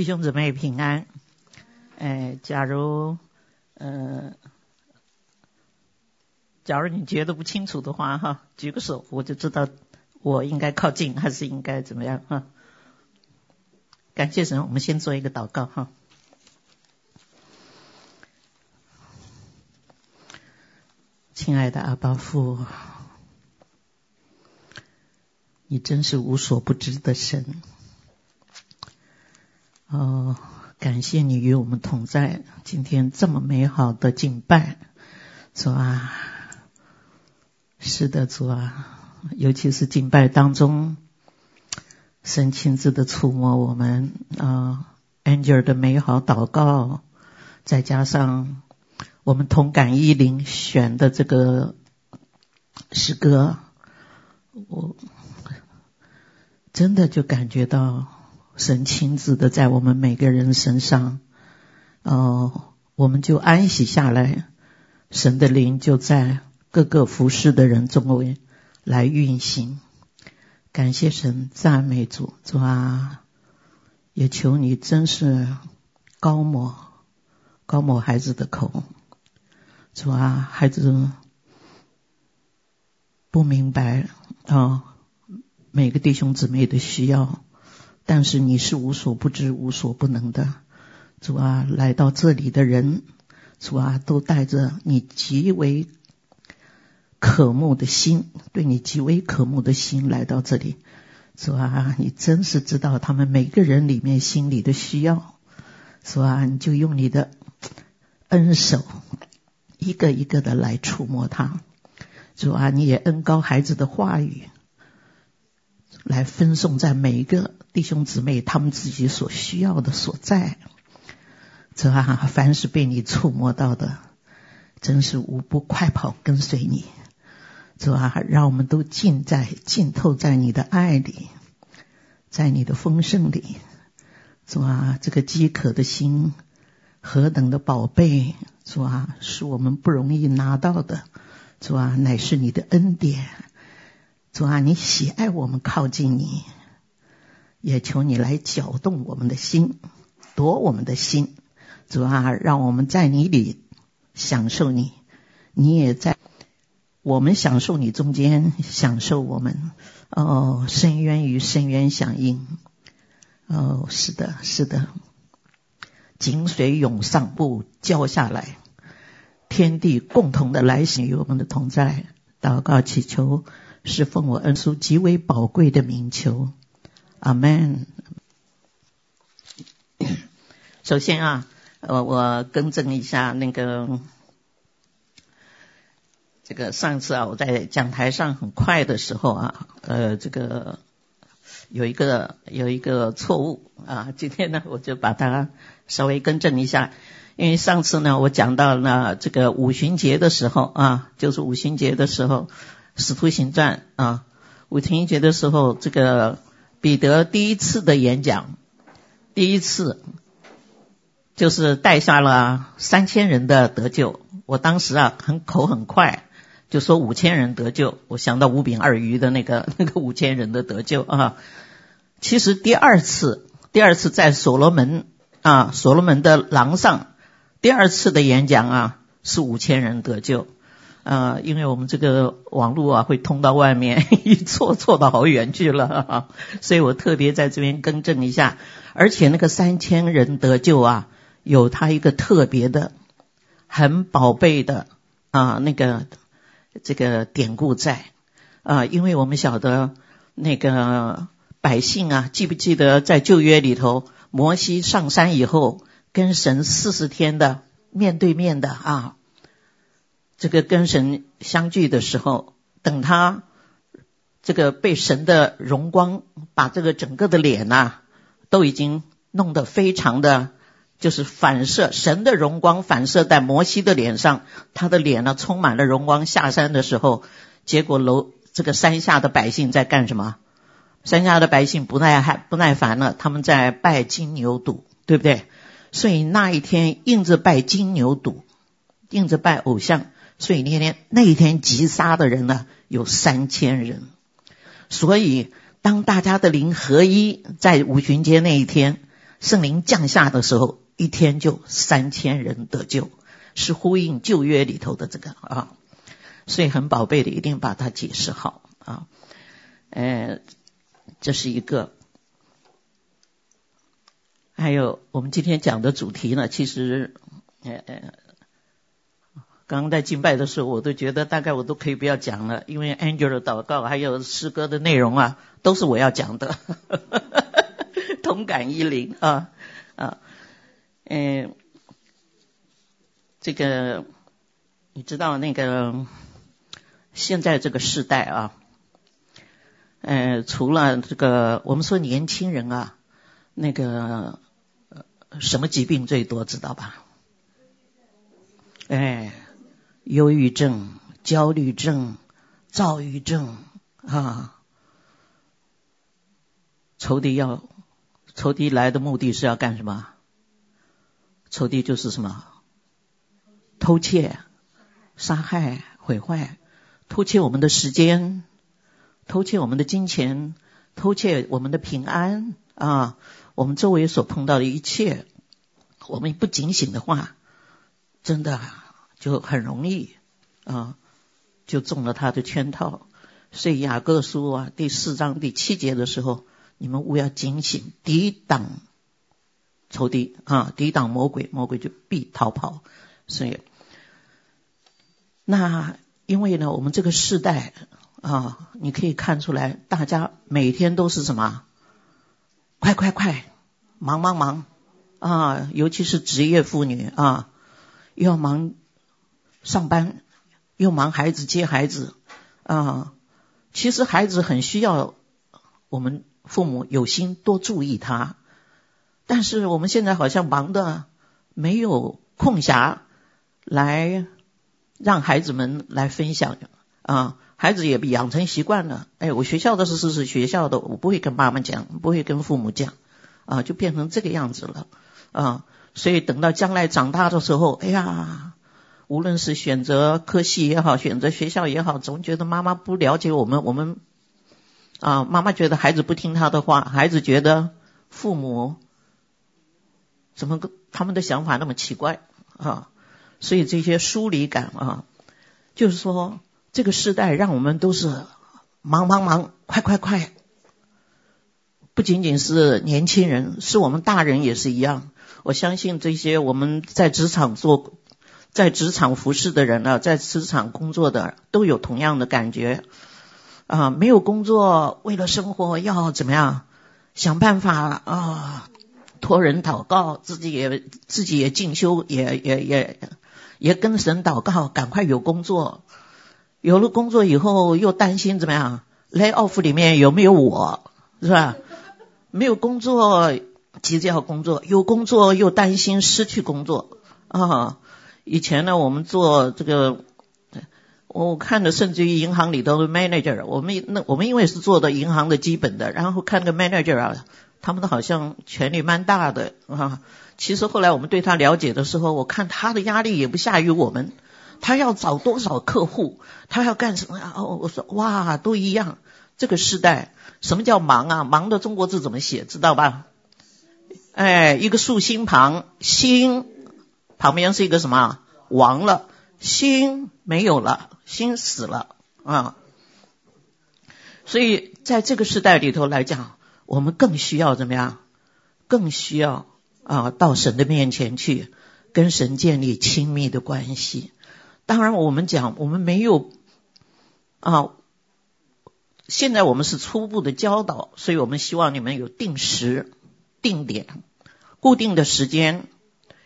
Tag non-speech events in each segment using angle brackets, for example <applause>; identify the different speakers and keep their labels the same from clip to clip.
Speaker 1: 弟兄姊妹平安。哎，假如，呃，假如你觉得不清楚的话，哈，举个手，我就知道我应该靠近还是应该怎么样，哈。感谢神，我们先做一个祷告，哈。亲爱的阿爸父，你真是无所不知的神。哦，感谢你与我们同在，今天这么美好的敬拜，主啊，是的，主啊，尤其是敬拜当中，神亲自的触摸我们啊，Angel 的美好祷告，再加上我们同感一灵选的这个诗歌，我真的就感觉到。神亲自的在我们每个人身上，哦，我们就安息下来。神的灵就在各个服侍的人中间来运行。感谢神，赞美主，主啊，也求你真是高抹，高抹孩子的口。主啊，孩子不明白啊，每个弟兄姊妹的需要。但是你是无所不知、无所不能的，主啊，来到这里的人，主啊，都带着你极为渴慕的心，对你极为渴慕的心来到这里，主啊，你真是知道他们每个人里面心里的需要，主啊，你就用你的恩手一个一个的来触摸他，主啊，你也恩高孩子的话语来分送在每一个。弟兄姊妹，他们自己所需要的所在，这啊，凡是被你触摸到的，真是无不快跑跟随你。这啊，让我们都浸在浸透在你的爱里，在你的丰盛里。主啊，这个饥渴的心何等的宝贝！主啊，是我们不容易拿到的。主啊，乃是你的恩典。主啊，你喜爱我们靠近你。也求你来搅动我们的心，夺我们的心，主啊，让我们在你里享受你，你也在我们享受你中间享受我们。哦，深渊与深渊响应。哦，是的，是的，井水涌上不浇下来，天地共同的来行与我们的同在。祷告祈求，是奉我恩主极为宝贵的名求。阿门。首先啊，我我更正一下那个这个上次啊，我在讲台上很快的时候啊，呃，这个有一个有一个错误啊，今天呢我就把它稍微更正一下，因为上次呢我讲到了这个五旬节的时候啊，就是五旬节的时候，使徒行传啊，五旬节的时候这个。彼得第一次的演讲，第一次就是带下了三千人的得救。我当时啊很口很快，就说五千人得救。我想到五饼二鱼的那个 <laughs> 那个五千人的得救啊。其实第二次，第二次在所罗门啊所罗门的廊上，第二次的演讲啊是五千人得救。呃，因为我们这个网络啊会通到外面，<laughs> 一错错到好远去了，哈哈，所以我特别在这边更正一下。而且那个三千人得救啊，有他一个特别的、很宝贝的啊那个这个典故在啊，因为我们晓得那个百姓啊，记不记得在旧约里头，摩西上山以后跟神四十天的面对面的啊。这个跟神相聚的时候，等他这个被神的荣光把这个整个的脸呐、都已经弄得非常的，就是反射神的荣光反射在摩西的脸上，他的脸呢充满了荣光。下山的时候，结果楼这个山下的百姓在干什么？山下的百姓不耐还不耐烦了，他们在拜金牛犊，对不对？所以那一天硬着拜金牛犊，硬着拜偶像。所以那天那一天击杀的人呢，有三千人。所以当大家的灵合一，在五旬节那一天，圣灵降下的时候，一天就三千人得救，是呼应旧约里头的这个啊，所以很宝贝的，一定把它解释好啊。呃，这是一个。还有我们今天讲的主题呢，其实呃呃，刚刚在敬拜的时候，我都觉得大概我都可以不要讲了，因为 Angel 的祷告还有诗歌的内容啊，都是我要讲的，<laughs> 同感一灵啊啊，嗯、这个你知道那个现在这个时代啊，呃，除了这个我们说年轻人啊，那个。什么疾病最多知道吧？哎，忧郁症、焦虑症、躁郁症啊！仇敌要，仇敌来的目的是要干什么？仇敌就是什么？偷窃、杀害、毁坏，偷窃我们的时间，偷窃我们的金钱，偷窃我们的平安啊！我们周围所碰到的一切，我们不警醒的话，真的就很容易啊，就中了他的圈套。所以雅各书啊第四章第七节的时候，你们务要警醒，抵挡仇敌啊，抵挡魔鬼，魔鬼就必逃跑。所以，那因为呢，我们这个世代啊，你可以看出来，大家每天都是什么？快快快！忙忙忙啊！尤其是职业妇女啊，要忙上班，又忙孩子接孩子啊。其实孩子很需要我们父母有心多注意他，但是我们现在好像忙的没有空暇来让孩子们来分享啊。孩子也养成习惯了，哎，我学校的事是是学校的，我不会跟妈妈讲，不会跟父母讲。啊，就变成这个样子了，啊，所以等到将来长大的时候，哎呀，无论是选择科系也好，选择学校也好，总觉得妈妈不了解我们，我们，啊，妈妈觉得孩子不听他的话，孩子觉得父母怎么个他们的想法那么奇怪啊，所以这些疏离感啊，就是说这个时代让我们都是忙忙忙，快快快。不仅仅是年轻人，是我们大人也是一样。我相信这些我们在职场做、在职场服侍的人呢，在职场工作的都有同样的感觉啊。没有工作，为了生活要怎么样想办法啊？托人祷告，自己也自己也进修，也也也也跟神祷告，赶快有工作。有了工作以后，又担心怎么样？lay off 里面有没有我，是吧？没有工作，急着要工作；有工作又担心失去工作啊。以前呢，我们做这个，我看的甚至于银行里头的 manager，我们那我们因为是做的银行的基本的，然后看个 manager 啊，他们都好像权力蛮大的啊。其实后来我们对他了解的时候，我看他的压力也不下于我们，他要找多少客户，他要干什么呀？哦，我说哇，都一样。这个时代，什么叫忙啊？忙的中国字怎么写？知道吧？哎，一个竖心旁，心旁边是一个什么？亡了，心没有了，心死了啊！所以在这个时代里头来讲，我们更需要怎么样？更需要啊，到神的面前去，跟神建立亲密的关系。当然，我们讲我们没有啊。现在我们是初步的教导，所以我们希望你们有定时、定点、固定的时间，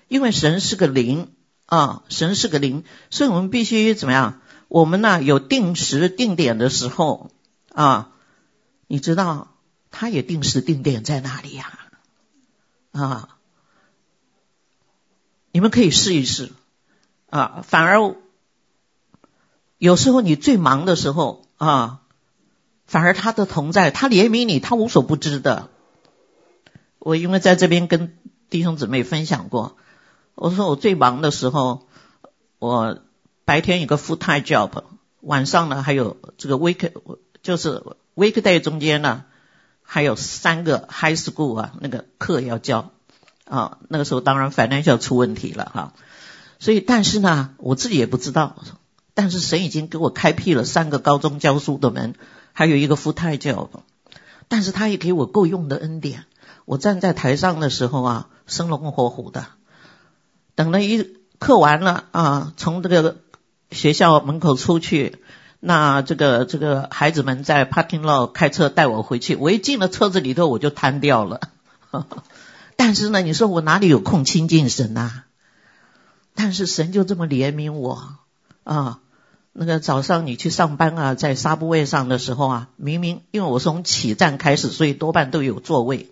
Speaker 1: 因为神是个灵啊，神是个灵，所以我们必须怎么样？我们呢有定时定点的时候啊，你知道他也定时定点在哪里呀？啊，你们可以试一试啊，反而有时候你最忙的时候啊。反而他的同在，他怜悯你，他无所不知的。我因为在这边跟弟兄姊妹分享过，我说我最忙的时候，我白天有个 full time job，晚上呢还有这个 week，就是 weekday 中间呢还有三个 high school 啊那个课要教啊，那个时候当然 financial 出问题了哈。所以，但是呢，我自己也不知道。但是神已经给我开辟了三个高中教书的门，还有一个 full-time job。但是他也给我够用的恩典。我站在台上的时候啊，生龙活虎的。等了一课完了啊，从这个学校门口出去，那这个这个孩子们在 parking lot 开车带我回去。我一进了车子里头，我就瘫掉了。<laughs> 但是呢，你说我哪里有空亲近神啊？但是神就这么怜悯我啊。那个早上你去上班啊，在纱布位上的时候啊，明明因为我从起站开始，所以多半都有座位。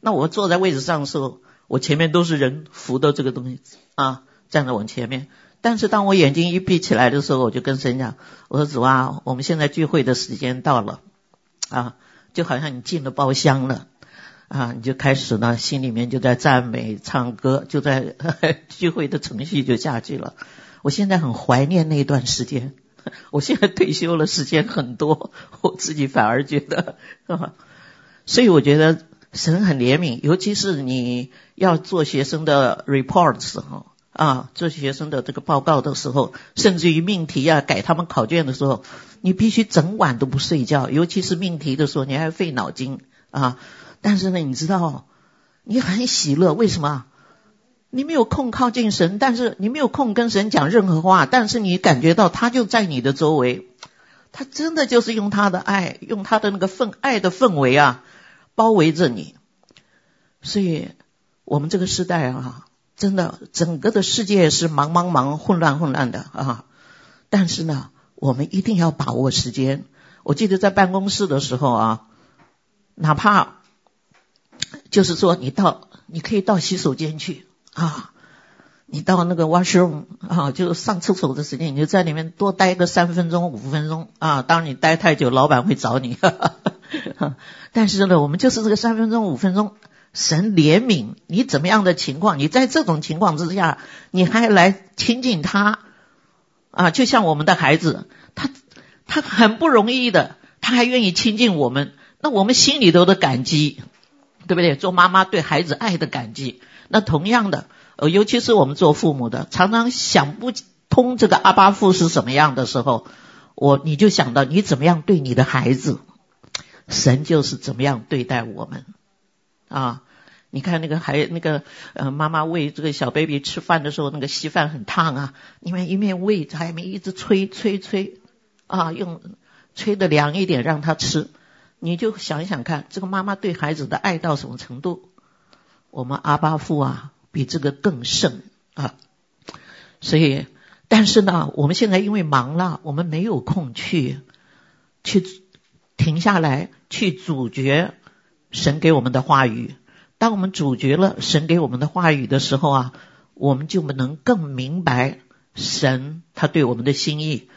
Speaker 1: 那我坐在位置上的时候，我前面都是人扶的这个东西啊，站在我前面。但是当我眼睛一闭起来的时候，我就跟神讲：“我说主啊，我们现在聚会的时间到了啊，就好像你进了包厢了啊，你就开始呢，心里面就在赞美、唱歌，就在 <laughs> 聚会的程序就下去了。”我现在很怀念那段时间。我现在退休了，时间很多，我自己反而觉得，所以我觉得神很怜悯，尤其是你要做学生的 report 的时候啊，做学生的这个报告的时候，甚至于命题啊，改他们考卷的时候，你必须整晚都不睡觉，尤其是命题的时候，你还费脑筋啊。但是呢，你知道，你很喜乐，为什么？你没有空靠近神，但是你没有空跟神讲任何话，但是你感觉到他就在你的周围，他真的就是用他的爱，用他的那个氛爱的氛围啊，包围着你。所以，我们这个时代啊，真的整个的世界是忙忙忙、混乱混乱的啊。但是呢，我们一定要把握时间。我记得在办公室的时候啊，哪怕就是说你到，你可以到洗手间去。啊，你到那个 washroom 啊，就上厕所的时间，你就在里面多待个三分钟、五分钟啊。当然你待太久，老板会找你。哈哈，<laughs> 但是呢，我们就是这个三分钟、五分钟，神怜悯你怎么样的情况，你在这种情况之下，你还来亲近他啊？就像我们的孩子，他他很不容易的，他还愿意亲近我们，那我们心里头的感激，对不对？做妈妈对孩子爱的感激。那同样的，呃，尤其是我们做父母的，常常想不通这个阿巴父是什么样的时候，我你就想到你怎么样对你的孩子，神就是怎么样对待我们啊！你看那个孩那个呃妈妈喂这个小 baby 吃饭的时候，那个稀饭很烫啊，因为一面喂还没一直吹吹吹啊，用吹的凉一点让他吃，你就想想看，这个妈妈对孩子的爱到什么程度？我们阿爸父啊，比这个更甚啊！所以，但是呢，我们现在因为忙了，我们没有空去去停下来去咀嚼神给我们的话语。当我们咀嚼了神给我们的话语的时候啊，我们就能更明白神他对我们的心意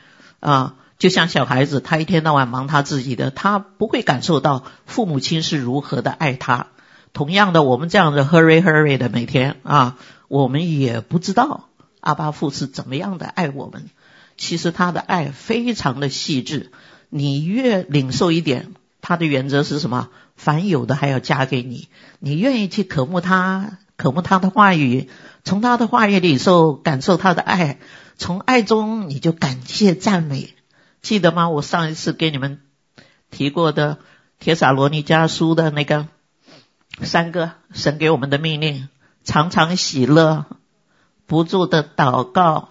Speaker 1: 啊。就像小孩子，他一天到晚忙他自己的，他不会感受到父母亲是如何的爱他。同样的，我们这样的 hurry hurry 的每天啊，我们也不知道阿巴父是怎么样的爱我们。其实他的爱非常的细致，你越领受一点，他的原则是什么？凡有的还要加给你。你愿意去渴慕他，渴慕他的话语，从他的话语里受感受他的爱，从爱中你就感谢赞美。记得吗？我上一次给你们提过的《铁撒罗尼加书》的那个。三个神给我们的命令：常常喜乐，不住的祷告，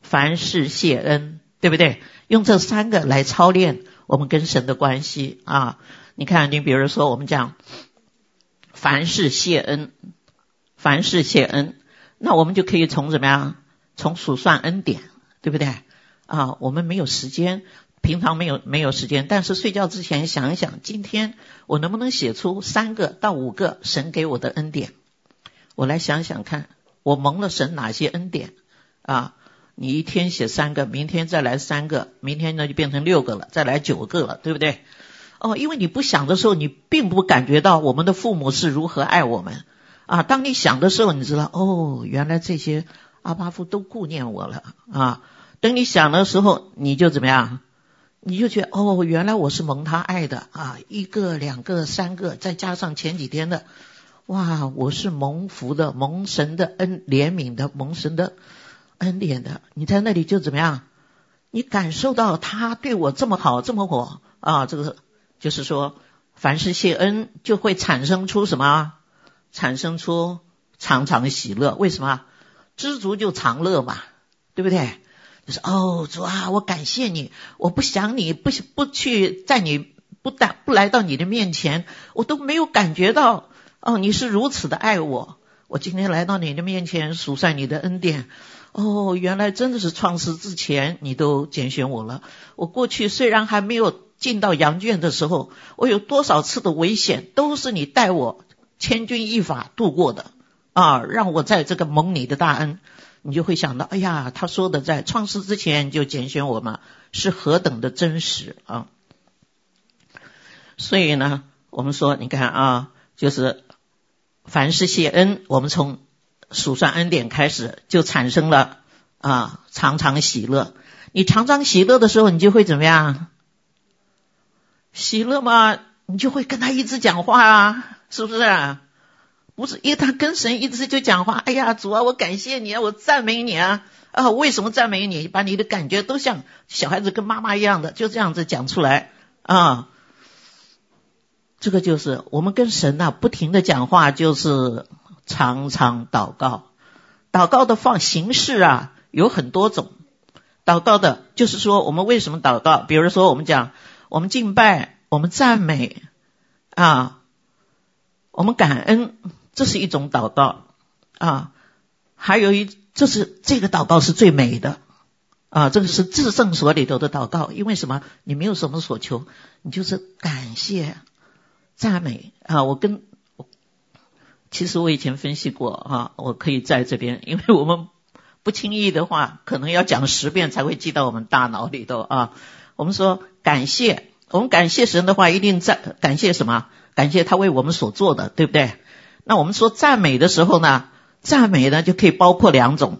Speaker 1: 凡事谢恩，对不对？用这三个来操练我们跟神的关系啊！你看，你比如说，我们讲凡事谢恩，凡事谢恩，那我们就可以从怎么样？从数算恩典，对不对？啊，我们没有时间。平常没有没有时间，但是睡觉之前想一想，今天我能不能写出三个到五个神给我的恩典？我来想想看，我蒙了神哪些恩典啊？你一天写三个，明天再来三个，明天呢就变成六个了，再来九个了，对不对？哦，因为你不想的时候，你并不感觉到我们的父母是如何爱我们啊。当你想的时候，你知道哦，原来这些阿巴父都顾念我了啊。等你想的时候，你就怎么样？你就觉哦，原来我是蒙他爱的啊，一个、两个、三个，再加上前几天的，哇，我是蒙福的，蒙神的恩怜悯的，蒙神的恩典的。你在那里就怎么样？你感受到他对我这么好，这么火啊！这个就是说，凡是谢恩，就会产生出什么？产生出常常喜乐。为什么？知足就常乐嘛，对不对？就是哦，主啊，我感谢你，我不想你，不不去在你不带不来到你的面前，我都没有感觉到哦，你是如此的爱我。我今天来到你的面前，数算你的恩典。哦，原来真的是创世之前你都拣选我了。我过去虽然还没有进到羊圈的时候，我有多少次的危险，都是你带我千钧一发度过的啊，让我在这个蒙你的大恩。你就会想到，哎呀，他说的在创世之前就拣选我们，是何等的真实啊！所以呢，我们说，你看啊，就是凡是谢恩，我们从数算恩典开始，就产生了啊，常常喜乐。你常常喜乐的时候，你就会怎么样？喜乐嘛，你就会跟他一直讲话啊，是不是啊？不是，因为他跟神一直就讲话。哎呀，主啊，我感谢你啊，我赞美你啊！啊，为什么赞美你？把你的感觉都像小孩子跟妈妈一样的，就这样子讲出来啊。这个就是我们跟神呐、不停的讲话，就是常常祷告。祷告的方形式啊，有很多种。祷告的，就是说我们为什么祷告？比如说我们讲，我们敬拜，我们赞美啊，我们感恩。这是一种祷告啊，还有一，这是这个祷告是最美的啊，这个是至圣所里头的祷告。因为什么？你没有什么所求，你就是感谢、赞美啊。我跟，其实我以前分析过啊，我可以在这边，<laughs> 因为我们不轻易的话，可能要讲十遍才会记到我们大脑里头啊。我们说感谢，我们感谢神的话，一定在感谢什么？感谢他为我们所做的，对不对？那我们说赞美的时候呢，赞美呢就可以包括两种，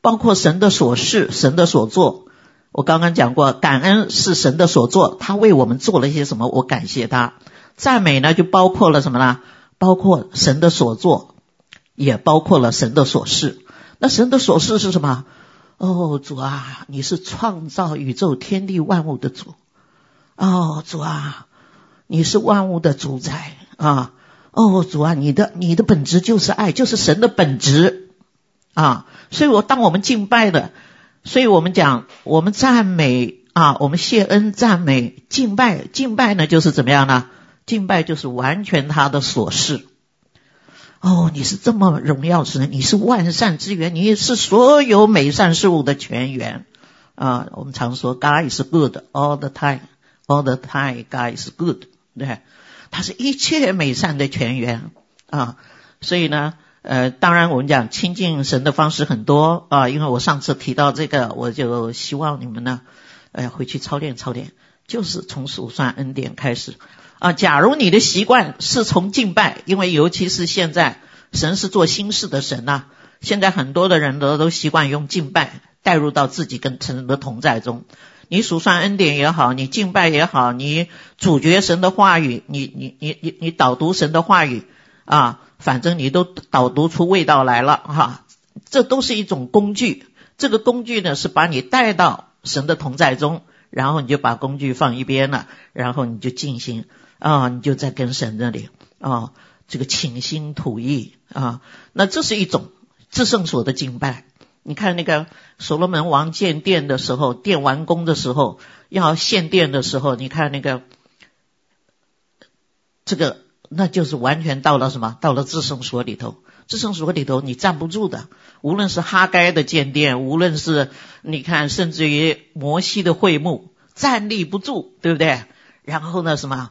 Speaker 1: 包括神的所事、神的所做。我刚刚讲过，感恩是神的所做，他为我们做了一些什么，我感谢他。赞美呢就包括了什么呢？包括神的所作，也包括了神的所事。那神的所事是什么？哦，主啊，你是创造宇宙天地万物的主。哦，主啊，你是万物的主宰啊。哦，主啊，你的你的本质就是爱，就是神的本质啊！所以我当我们敬拜的，所以我们讲我们赞美啊，我们谢恩赞美敬拜，敬拜呢就是怎么样呢？敬拜就是完全他的所事。哦，你是这么荣耀神，你是万善之源，你是所有美善事物的泉源啊！我们常说 God is good all the time，all the time God is good，对。他是一切美善的泉源啊，所以呢，呃，当然我们讲亲近神的方式很多啊，因为我上次提到这个，我就希望你们呢，呃，回去操练操练，就是从数算恩典开始啊。假如你的习惯是从敬拜，因为尤其是现在神是做心事的神呐、现在很多的人都都习惯用敬拜带入到自己跟神的同在中。你数算恩典也好，你敬拜也好，你咀嚼神的话语，你你你你你导读神的话语啊，反正你都导读出味道来了哈，这都是一种工具。这个工具呢，是把你带到神的同在中，然后你就把工具放一边了，然后你就静心啊，你就在跟神那里啊，这个倾心吐意啊，那这是一种至圣所的敬拜。你看那个所罗门王建殿的时候，殿完工的时候，要献殿的时候，你看那个这个，那就是完全到了什么？到了至圣所里头。至圣所里头你站不住的，无论是哈该的建殿，无论是你看，甚至于摩西的会幕，站立不住，对不对？然后呢，什么？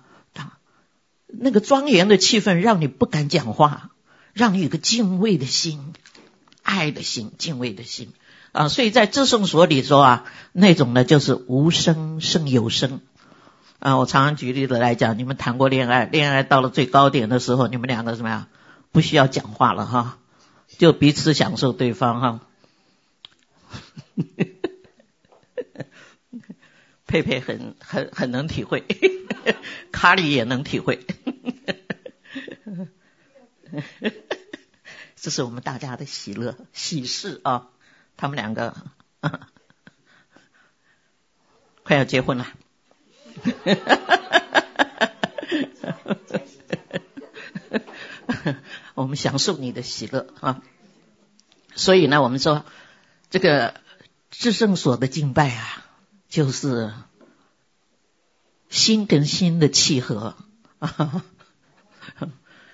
Speaker 1: 那个庄严的气氛让你不敢讲话，让你有个敬畏的心。爱的心，敬畏的心啊，所以在至圣所里说啊，那种呢就是无声胜有声啊。我常常举例子来讲，你们谈过恋爱，恋爱到了最高点的时候，你们两个怎么样？不需要讲话了哈，就彼此享受对方哈。<laughs> 佩佩很很很能体会，卡里也能体会。这是我们大家的喜乐喜事啊！他们两个快要结婚了，我们享受你的喜乐啊！所以呢，我们说这个至圣所的敬拜啊，就是心跟心的契合啊，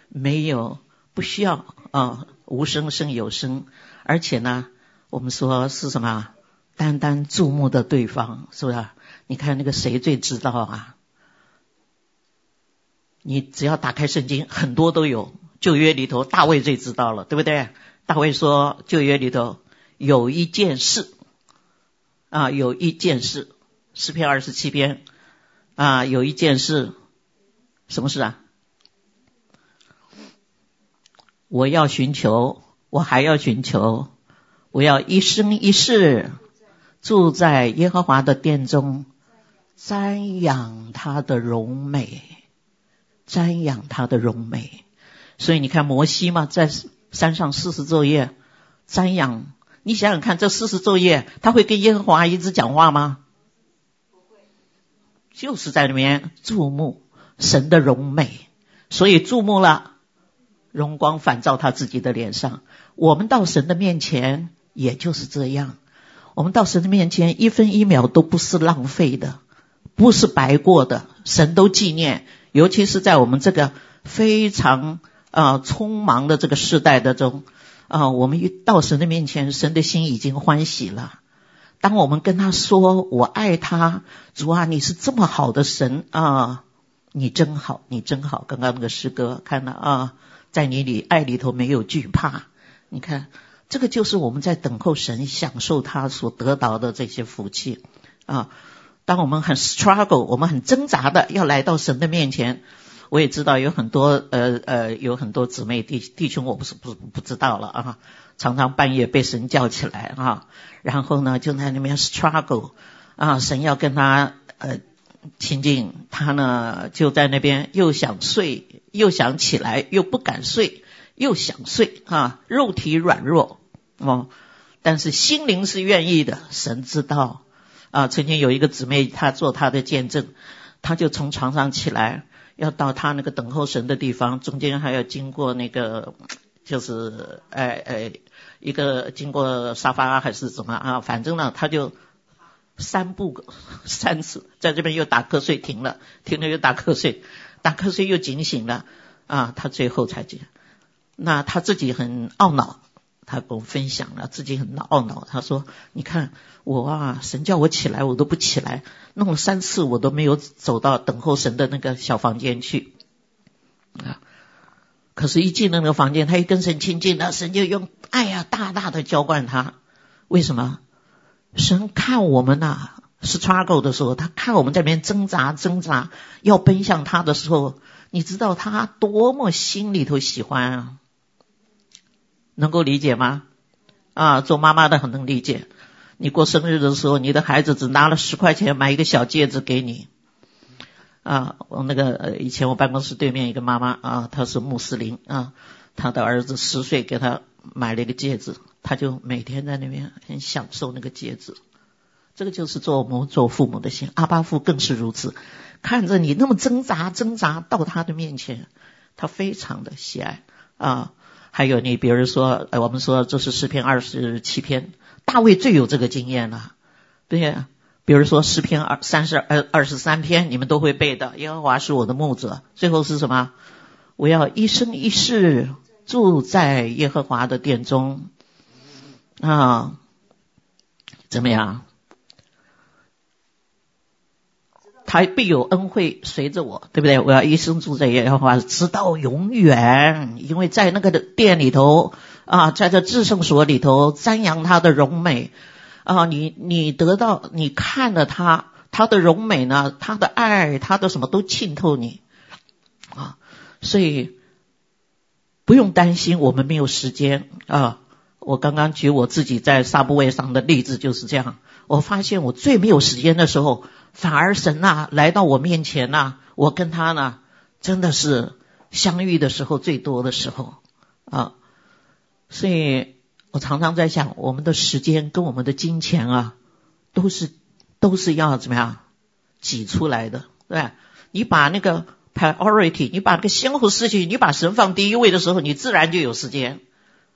Speaker 1: 没有不需要啊。无声胜有声，而且呢，我们说是什么？单单注目的对方，是不是？你看那个谁最知道啊？你只要打开圣经，很多都有。旧约里头，大卫最知道了，对不对？大卫说，旧约里头有一件事啊，有一件事，诗篇二十七篇啊，有一件事，什么事啊？我要寻求，我还要寻求，我要一生一世住在耶和华的殿中，瞻仰他的荣美，瞻仰他的荣美。所以你看摩西嘛，在山上四十昼夜瞻仰。你想想看，这四十昼夜，他会跟耶和华一直讲话吗？不会，就是在里面注目神的荣美，所以注目了。荣光反照他自己的脸上，我们到神的面前也就是这样。我们到神的面前，一分一秒都不是浪费的，不是白过的，神都纪念。尤其是在我们这个非常啊、呃、匆忙的这个时代的中啊、我们一到神的面前，神的心已经欢喜了。当我们跟他说“我爱他”，主啊，你是这么好的神啊，你真好，你真好。刚刚那个诗歌看了啊。在你里爱里头没有惧怕，你看这个就是我们在等候神享受他所得到的这些福气啊。当我们很 struggle，我们很挣扎的要来到神的面前，我也知道有很多呃呃有很多姊妹弟弟兄，我不是不不知道了啊，常常半夜被神叫起来啊，然后呢就在那边 struggle 啊，神要跟他呃亲近，他呢就在那边又想睡。又想起来，又不敢睡，又想睡啊，肉体软弱哦，但是心灵是愿意的。神知道啊，曾经有一个姊妹，她做她的见证，她就从床上起来，要到他那个等候神的地方，中间还要经过那个，就是哎哎，一个经过沙发还是怎么啊？反正呢，他就三步三次，在这边又打瞌睡，停了，停了又打瞌睡。打瞌睡又警醒了啊！他最后才这样，那他自己很懊恼，他跟我分享了自己很懊恼。他说：“你看我啊，神叫我起来，我都不起来，弄了三次我都没有走到等候神的那个小房间去啊。可是，一进那个房间，他一跟神亲近了，神就用爱呀大大的浇灌他。为什么？神看我们呐、啊。” struggle 的时候，他看我们这边挣扎挣扎，要奔向他的时候，你知道他多么心里头喜欢啊？能够理解吗？啊，做妈妈的很能理解。你过生日的时候，你的孩子只拿了十块钱买一个小戒指给你。啊，我那个以前我办公室对面一个妈妈啊，她是穆斯林啊，她的儿子十岁给她买了一个戒指，她就每天在那边很享受那个戒指。这个就是做母做父母的心，阿巴父更是如此。看着你那么挣扎挣扎到他的面前，他非常的喜爱啊。还有你比如说，我们说这是诗篇二十七篇，大卫最有这个经验了，对呀。比如说诗篇二三十二二十三篇，你们都会背的。耶和华是我的牧者，最后是什么？我要一生一世住在耶和华的殿中啊，怎么样？他必有恩惠随着我，对不对？我要一生住在耶和华，直到永远。因为在那个的殿里头啊，在这至圣所里头瞻仰他的荣美啊，你你得到你看了他他的荣美呢，他的爱，他的什么都浸透你啊，所以不用担心我们没有时间啊。我刚刚举我自己在撒布位上的例子就是这样，我发现我最没有时间的时候。反而神呐、来到我面前呐、我跟他呢真的是相遇的时候最多的时候啊。所以我常常在想，我们的时间跟我们的金钱啊，都是都是要怎么样挤出来的，对吧？你把那个 priority，你把那个先后次序，你把神放第一位的时候，你自然就有时间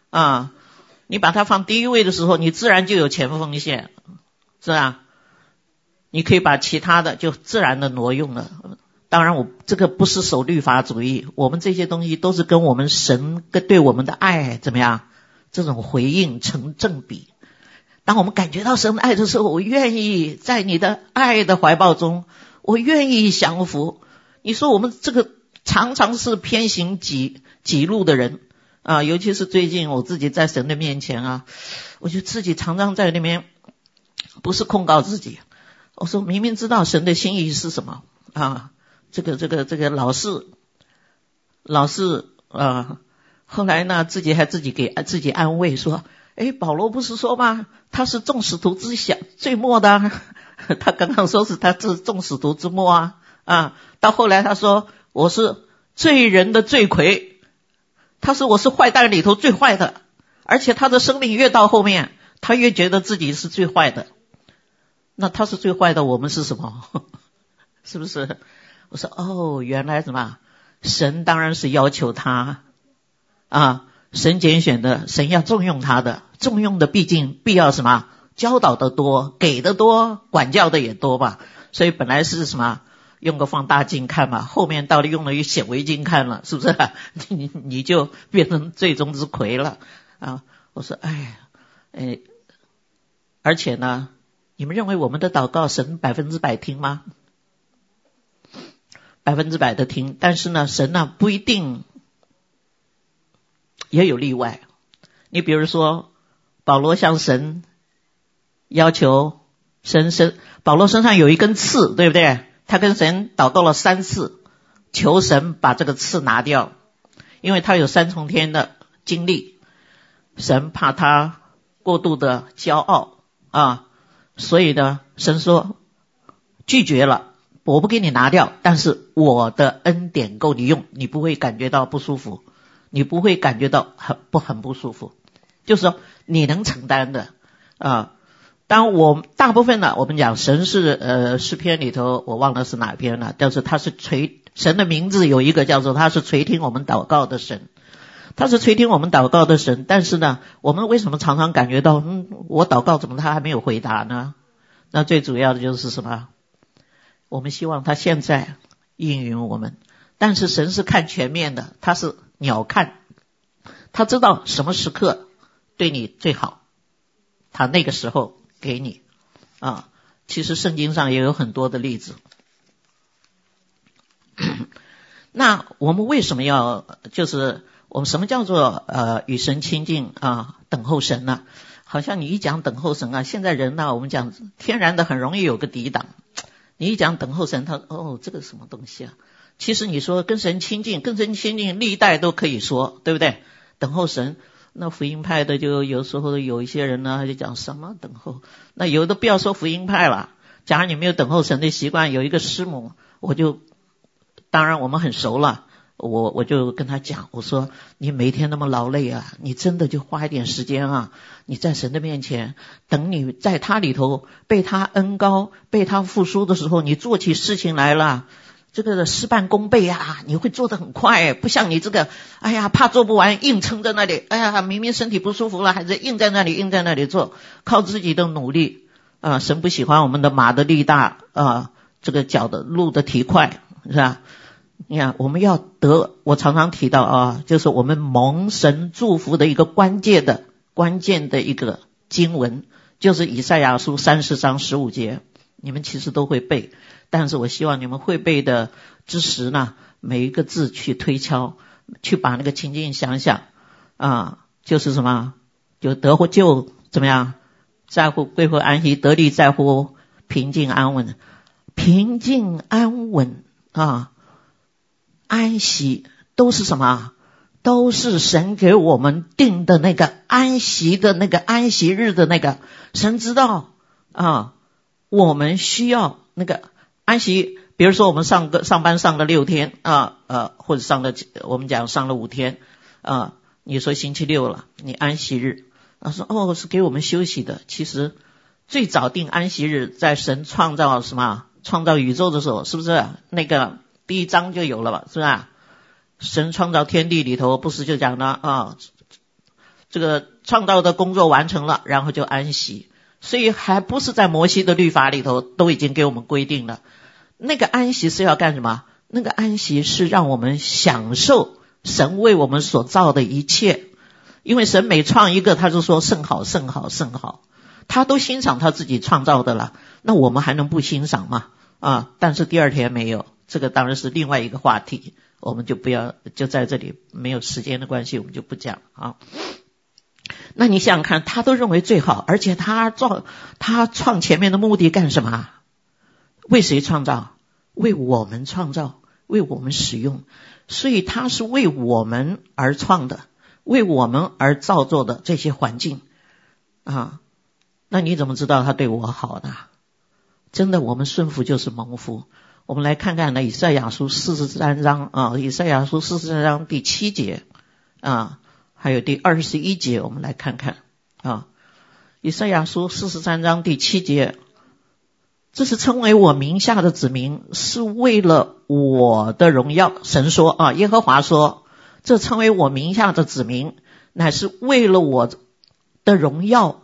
Speaker 1: 啊。你把它放第一位的时候，你自然就有钱奉献，是吧？你可以把其他的就自然的挪用了。当然，我这个不是守律法主义，我们这些东西都是跟我们神跟对我们的爱怎么样这种回应成正比。当我们感觉到神的爱的时候，我愿意在你的爱的怀抱中，我愿意降服。你说我们这个常常是偏行己己路的人。啊，尤其是最近我自己在神的面前啊，我就自己常常在那边，不是控告自己，我说明明知道神的心意是什么啊，这个这个这个老是老是啊，后来呢自己还自己给自己安慰说，哎，保罗不是说吗？他是众使徒之小最末的，<laughs> 他刚刚说是他是众使徒之末啊啊，到后来他说我是罪人的罪魁。他说我是坏蛋里头最坏的，而且他的生命越到后面，他越觉得自己是最坏的。那他是最坏的，我们是什么？<laughs> 是不是？我说哦，原来什么？神当然是要求他啊，神拣选的，神要重用他的，重用的毕竟必要什么？教导的多，给的多，管教的也多吧。所以本来是什么？用个放大镜看嘛，后面到底用了一显微镜看了，是不是？<laughs> 你你就变成最终之魁了啊！我说，哎呀，哎，而且呢，你们认为我们的祷告神百分之百听吗？百分之百的听，但是呢，神呢不一定，也有例外。你比如说，保罗向神要求神神，保罗身上有一根刺，对不对？他跟神祷告了三次，求神把这个刺拿掉，因为他有三重天的经历，神怕他过度的骄傲啊，所以呢，神说拒绝了，我不给你拿掉，但是我的恩典够你用，你不会感觉到不舒服，你不会感觉到很不很不舒服，就是说你能承担的啊。当我大部分呢，我们讲神是呃诗篇里头，我忘了是哪篇了，但是他是垂神的名字有一个叫做他是垂听我们祷告的神，他是垂听我们祷告的神。但是呢，我们为什么常常感觉到，嗯，我祷告怎么他还没有回答呢？那最主要的就是什么？我们希望他现在应允我们，但是神是看全面的，他是鸟瞰，他知道什么时刻对你最好，他那个时候。给你啊，其实圣经上也有很多的例子。<clears throat> 那我们为什么要就是我们什么叫做呃与神亲近啊？等候神呢？好像你一讲等候神啊，现在人呢，我们讲天然的很容易有个抵挡。你一讲等候神，他哦，这个什么东西啊？其实你说跟神亲近，跟神亲近，历代都可以说，对不对？等候神。那福音派的就有时候有一些人呢，他就讲什么等候。那有的不要说福音派了，假如你没有等候神的习惯，有一个师母，我就当然我们很熟了，我我就跟他讲，我说你每天那么劳累啊，你真的就花一点时间啊，你在神的面前，等你在他里头被他恩高，被他复苏的时候，你做起事情来了。这个事半功倍啊，你会做得很快，不像你这个，哎呀，怕做不完，硬撑在那里，哎呀，明明身体不舒服了，还是硬在那里，硬在那里做，靠自己的努力啊，神不喜欢我们的马的力大啊，这个脚的路的体快，是吧？你看，我们要得，我常常提到啊，就是我们蒙神祝福的一个关键的关键的一个经文，就是以赛亚书三十章十五节，你们其实都会背。但是我希望你们会背的之时呢，每一个字去推敲，去把那个情境想想啊，就是什么，就得或就怎么样，在乎归乎安息，得力在乎平静安稳，平静安稳啊，安息都是什么？都是神给我们定的那个安息的那个安息日的那个，神知道啊，我们需要那个。安息，比如说我们上个上班上了六天啊，呃，或者上了我们讲上了五天啊，你说星期六了，你安息日，他说哦是给我们休息的。其实最早定安息日，在神创造什么？创造宇宙的时候，是不是那个第一章就有了吧？是吧？神创造天地里头，不是就讲了啊？这个创造的工作完成了，然后就安息。所以还不是在摩西的律法里头都已经给我们规定了。那个安息是要干什么？那个安息是让我们享受。神为我们所造的一切，因为神每创一个，他就说甚好甚好甚好，他都欣赏他自己创造的了，那我们还能不欣赏吗？啊！但是第二天没有，这个当然是另外一个话题，我们就不要就在这里，没有时间的关系，我们就不讲啊。那你想想看，他都认为最好，而且他创他创前面的目的干什么？为谁创造？为我们创造，为我们使用。所以他是为我们而创的，为我们而造作的这些环境啊，那你怎么知道他对我好呢？真的，我们顺服就是蒙福。我们来看看呢，以赛亚书四十三章啊，以赛亚书四十三章第七节啊，还有第二十一节，我们来看看啊，以赛亚书四十三章第七节。这是称为我名下的子民，是为了我的荣耀。神说啊，耶和华说，这称为我名下的子民，乃是为了我的荣耀，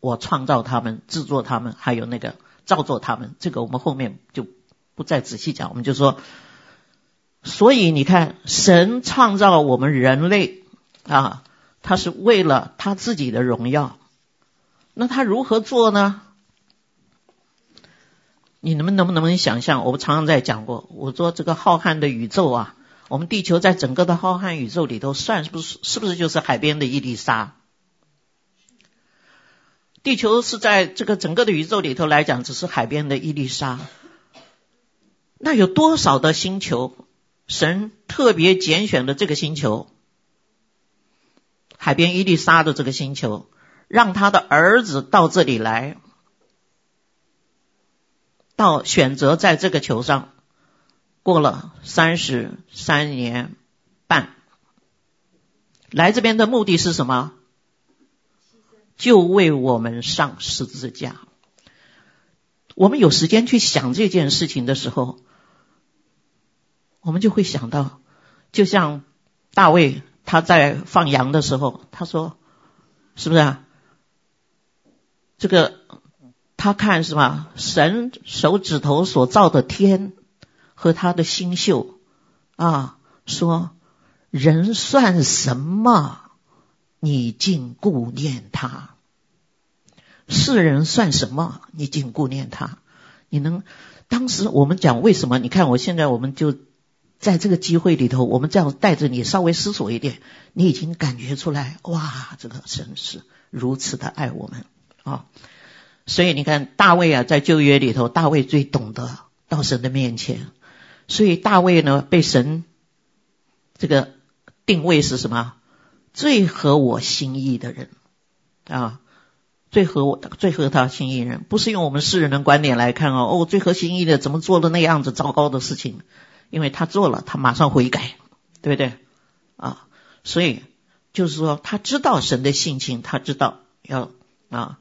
Speaker 1: 我创造他们，制作他们，还有那个造作他们。这个我们后面就不再仔细讲，我们就说，所以你看，神创造我们人类啊，他是为了他自己的荣耀。那他如何做呢？你能不能不能想象？我们常常在讲过，我说这个浩瀚的宇宙啊，我们地球在整个的浩瀚宇宙里头，算是不是是不是就是海边的一粒沙？地球是在这个整个的宇宙里头来讲，只是海边的一粒沙。那有多少的星球？神特别拣选的这个星球，海边伊丽莎的这个星球，让他的儿子到这里来。到选择在这个球上过了三十三年半，来这边的目的是什么？就为我们上十字架。我们有时间去想这件事情的时候，我们就会想到，就像大卫他在放羊的时候，他说：“是不是啊？这个。”他看是吧？神手指头所造的天和他的星宿啊，说人算什么？你竟顾念他；世人算什么？你竟顾念他？你能当时我们讲为什么？你看我现在我们就在这个机会里头，我们这样带着你稍微思索一点，你已经感觉出来哇，这个神是如此的爱我们啊。所以你看，大卫啊，在旧约里头，大卫最懂得到神的面前。所以大卫呢，被神这个定位是什么？最合我心意的人啊，最合我、最合他心意人，不是用我们世人的观点来看哦。哦，最合心意的怎么做的那样子糟糕的事情？因为他做了，他马上悔改，对不对？啊，所以就是说，他知道神的性情，他知道要啊。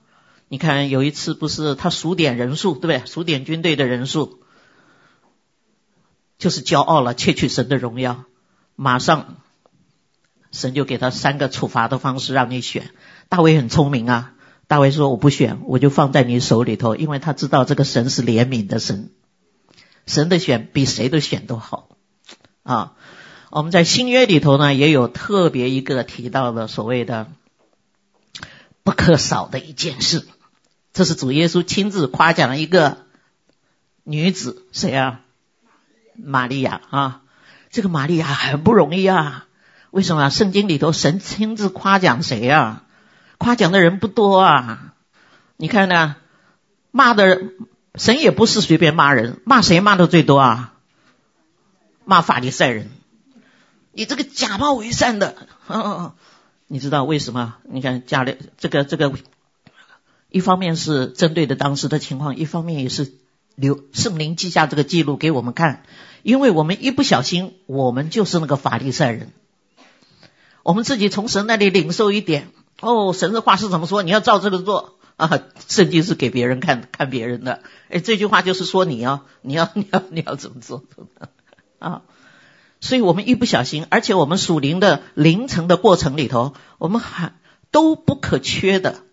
Speaker 1: 你看，有一次不是他数点人数，对不对？数点军队的人数，就是骄傲了，窃取神的荣耀。马上，神就给他三个处罚的方式让你选。大卫很聪明啊，大卫说：“我不选，我就放在你手里头，因为他知道这个神是怜悯的神，神的选比谁的选都好啊。”我们在新约里头呢，也有特别一个提到的所谓的不可少的一件事。这是主耶稣亲自夸奖了一个女子，谁啊？玛利亚啊！这个玛利亚很不容易啊。为什么？圣经里头神亲自夸奖谁啊？夸奖的人不多啊。你看呢？骂的人，神也不是随便骂人，骂谁骂的最多啊？骂法利赛人。你这个假冒为善的，呵呵，你知道为什么？你看家里这个这个。一方面是针对的当时的情况，一方面也是留圣灵记下这个记录给我们看，因为我们一不小心，我们就是那个法利赛人，我们自己从神那里领受一点。哦，神的话是怎么说？你要照这个做啊！圣经是给别人看看别人的。哎，这句话就是说你要你要你要你要怎么做啊？所以我们一不小心，而且我们属灵的灵层的过程里头，我们还都不可缺的，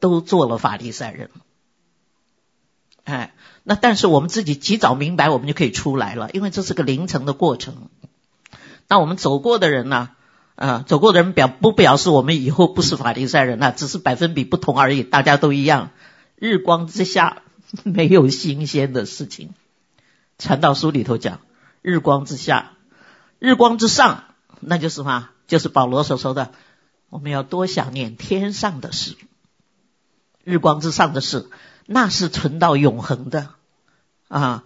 Speaker 1: 都做了法利赛人。哎，那但是我们自己及早明白，我们就可以出来了，因为这是个灵层的过程。那我们走过的人呢？啊走过的人表不表示我们以后不是法利赛人了，只是百分比不同而已，大家都一样。日光之下 <laughs> 没有新鲜的事情。传道书里头讲，日光之下，日光之上，那就是什么？就是保罗所说的，我们要多想念天上的事。日光之上的事，那是存到永恒的啊。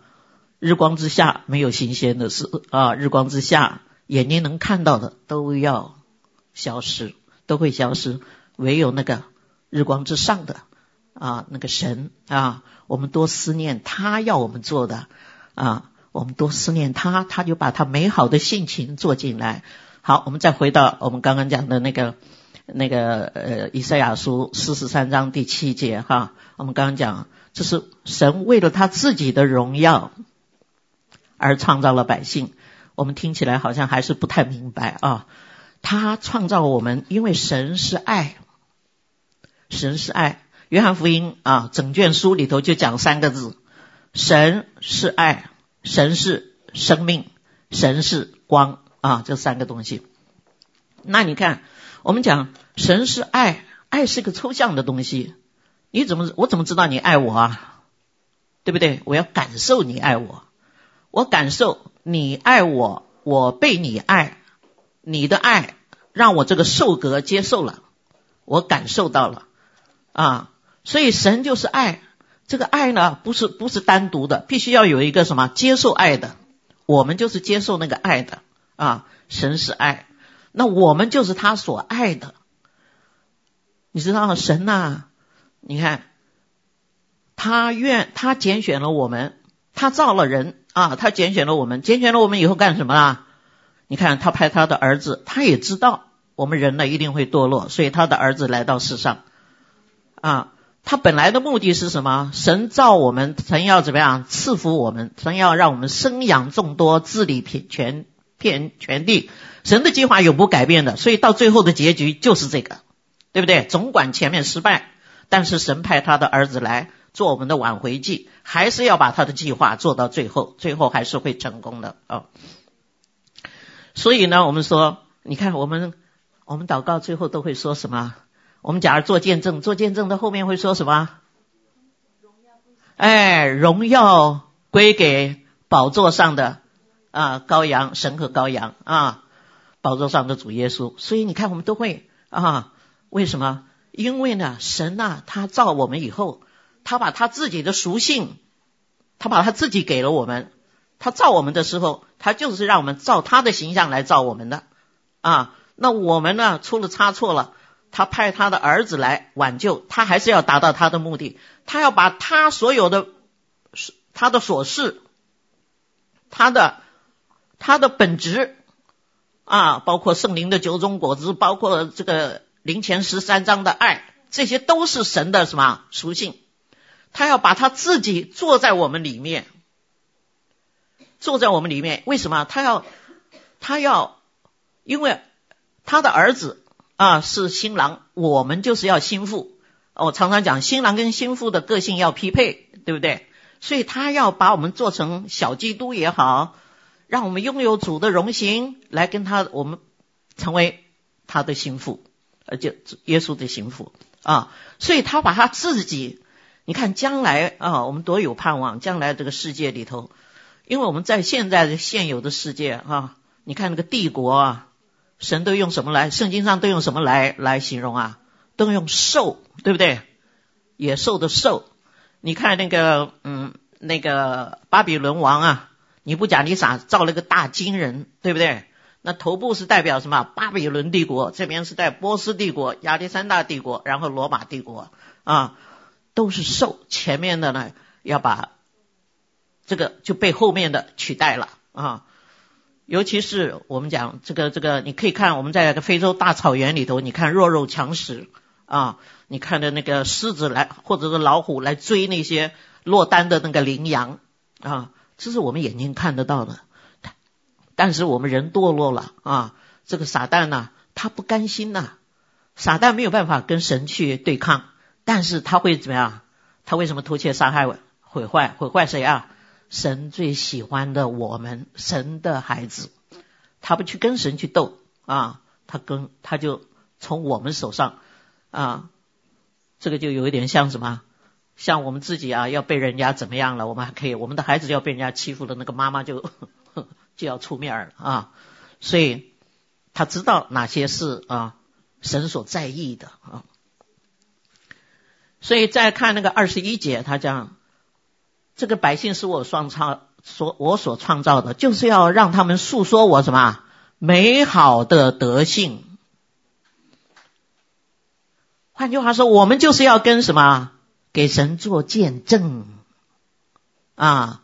Speaker 1: 日光之下没有新鲜的事啊，日光之下。眼睛能看到的都要消失，都会消失。唯有那个日光之上的啊，那个神啊，我们多思念他要我们做的啊，我们多思念他，他就把他美好的性情做进来。好，我们再回到我们刚刚讲的那个那个呃，以赛亚书四十三章第七节哈，我们刚刚讲，这是神为了他自己的荣耀而创造了百姓。我们听起来好像还是不太明白啊！他创造我们，因为神是爱，神是爱。约翰福音啊，整卷书里头就讲三个字：神是爱，神是生命，神是光啊！这三个东西。那你看，我们讲神是爱，爱是个抽象的东西，你怎么我怎么知道你爱我啊？对不对？我要感受你爱我，我感受。你爱我，我被你爱，你的爱让我这个受格接受了，我感受到了。啊，所以神就是爱，这个爱呢不是不是单独的，必须要有一个什么接受爱的，我们就是接受那个爱的。啊，神是爱，那我们就是他所爱的，你知道神呐，你看他愿他拣选了我们，他造了人。啊，他拣选了我们，拣选了我们以后干什么啦？你看，他派他的儿子，他也知道我们人呢一定会堕落，所以他的儿子来到世上。啊，他本来的目的是什么？神造我们，神要怎么样赐福我们？神要让我们生养众多，治理全全遍全地。神的计划永不改变的，所以到最后的结局就是这个，对不对？总管前面失败，但是神派他的儿子来。做我们的挽回剂，还是要把他的计划做到最后，最后还是会成功的啊、哦。所以呢，我们说，你看我们我们祷告最后都会说什么？我们假如做见证，做见证的后面会说什么？哎，荣耀归给宝座上的啊羔羊，神和羔羊啊，宝座上的主耶稣。所以你看，我们都会啊，为什么？因为呢，神呐、他造我们以后。他把他自己的属性，他把他自己给了我们。他造我们的时候，他就是让我们照他的形象来造我们的啊。那我们呢，出了差错了，他派他的儿子来挽救，他还是要达到他的目的。他要把他所有的他的琐事，他的他的本质啊，包括圣灵的九种果子，包括这个灵前十三章的爱，这些都是神的什么属性？他要把他自己坐在我们里面，坐在我们里面。为什么？他要，他要，因为他的儿子啊是新郎，我们就是要新妇。我常常讲，新郎跟新妇的个性要匹配，对不对？所以他要把我们做成小基督也好，让我们拥有主的荣行，来跟他我们成为他的心腹，而就耶稣的新妇啊。所以他把他自己。你看将来啊，我们多有盼望！将来这个世界里头，因为我们在现在的现有的世界啊，你看那个帝国啊，神都用什么来？圣经上都用什么来来形容啊？都用兽，对不对？野兽的兽。你看那个嗯，那个巴比伦王啊，尼布甲尼撒造了个大金人，对不对？那头部是代表什么？巴比伦帝国，这边是代波斯帝国、亚历山大帝国，然后罗马帝国啊。都是兽，前面的呢要把这个就被后面的取代了啊。尤其是我们讲这个这个，你可以看我们在非洲大草原里头，你看弱肉强食啊，你看的那个狮子来或者是老虎来追那些落单的那个羚羊啊，这是我们眼睛看得到的。但是我们人堕落了啊，这个撒旦呢，他不甘心呐，撒旦没有办法跟神去对抗，但是他会怎么样？他为什么偷窃、杀害、毁坏？毁坏谁啊？神最喜欢的我们，神的孩子，他不去跟神去斗啊，他跟他就从我们手上啊，这个就有一点像什么？像我们自己啊，要被人家怎么样了，我们还可以，我们的孩子要被人家欺负了，那个妈妈就就要出面了啊，所以他知道哪些是啊神所在意的啊，所以再看那个二十一节，他讲。这个百姓是我创造，所我所创造的，就是要让他们诉说我什么美好的德性。换句话说，我们就是要跟什么给神做见证啊，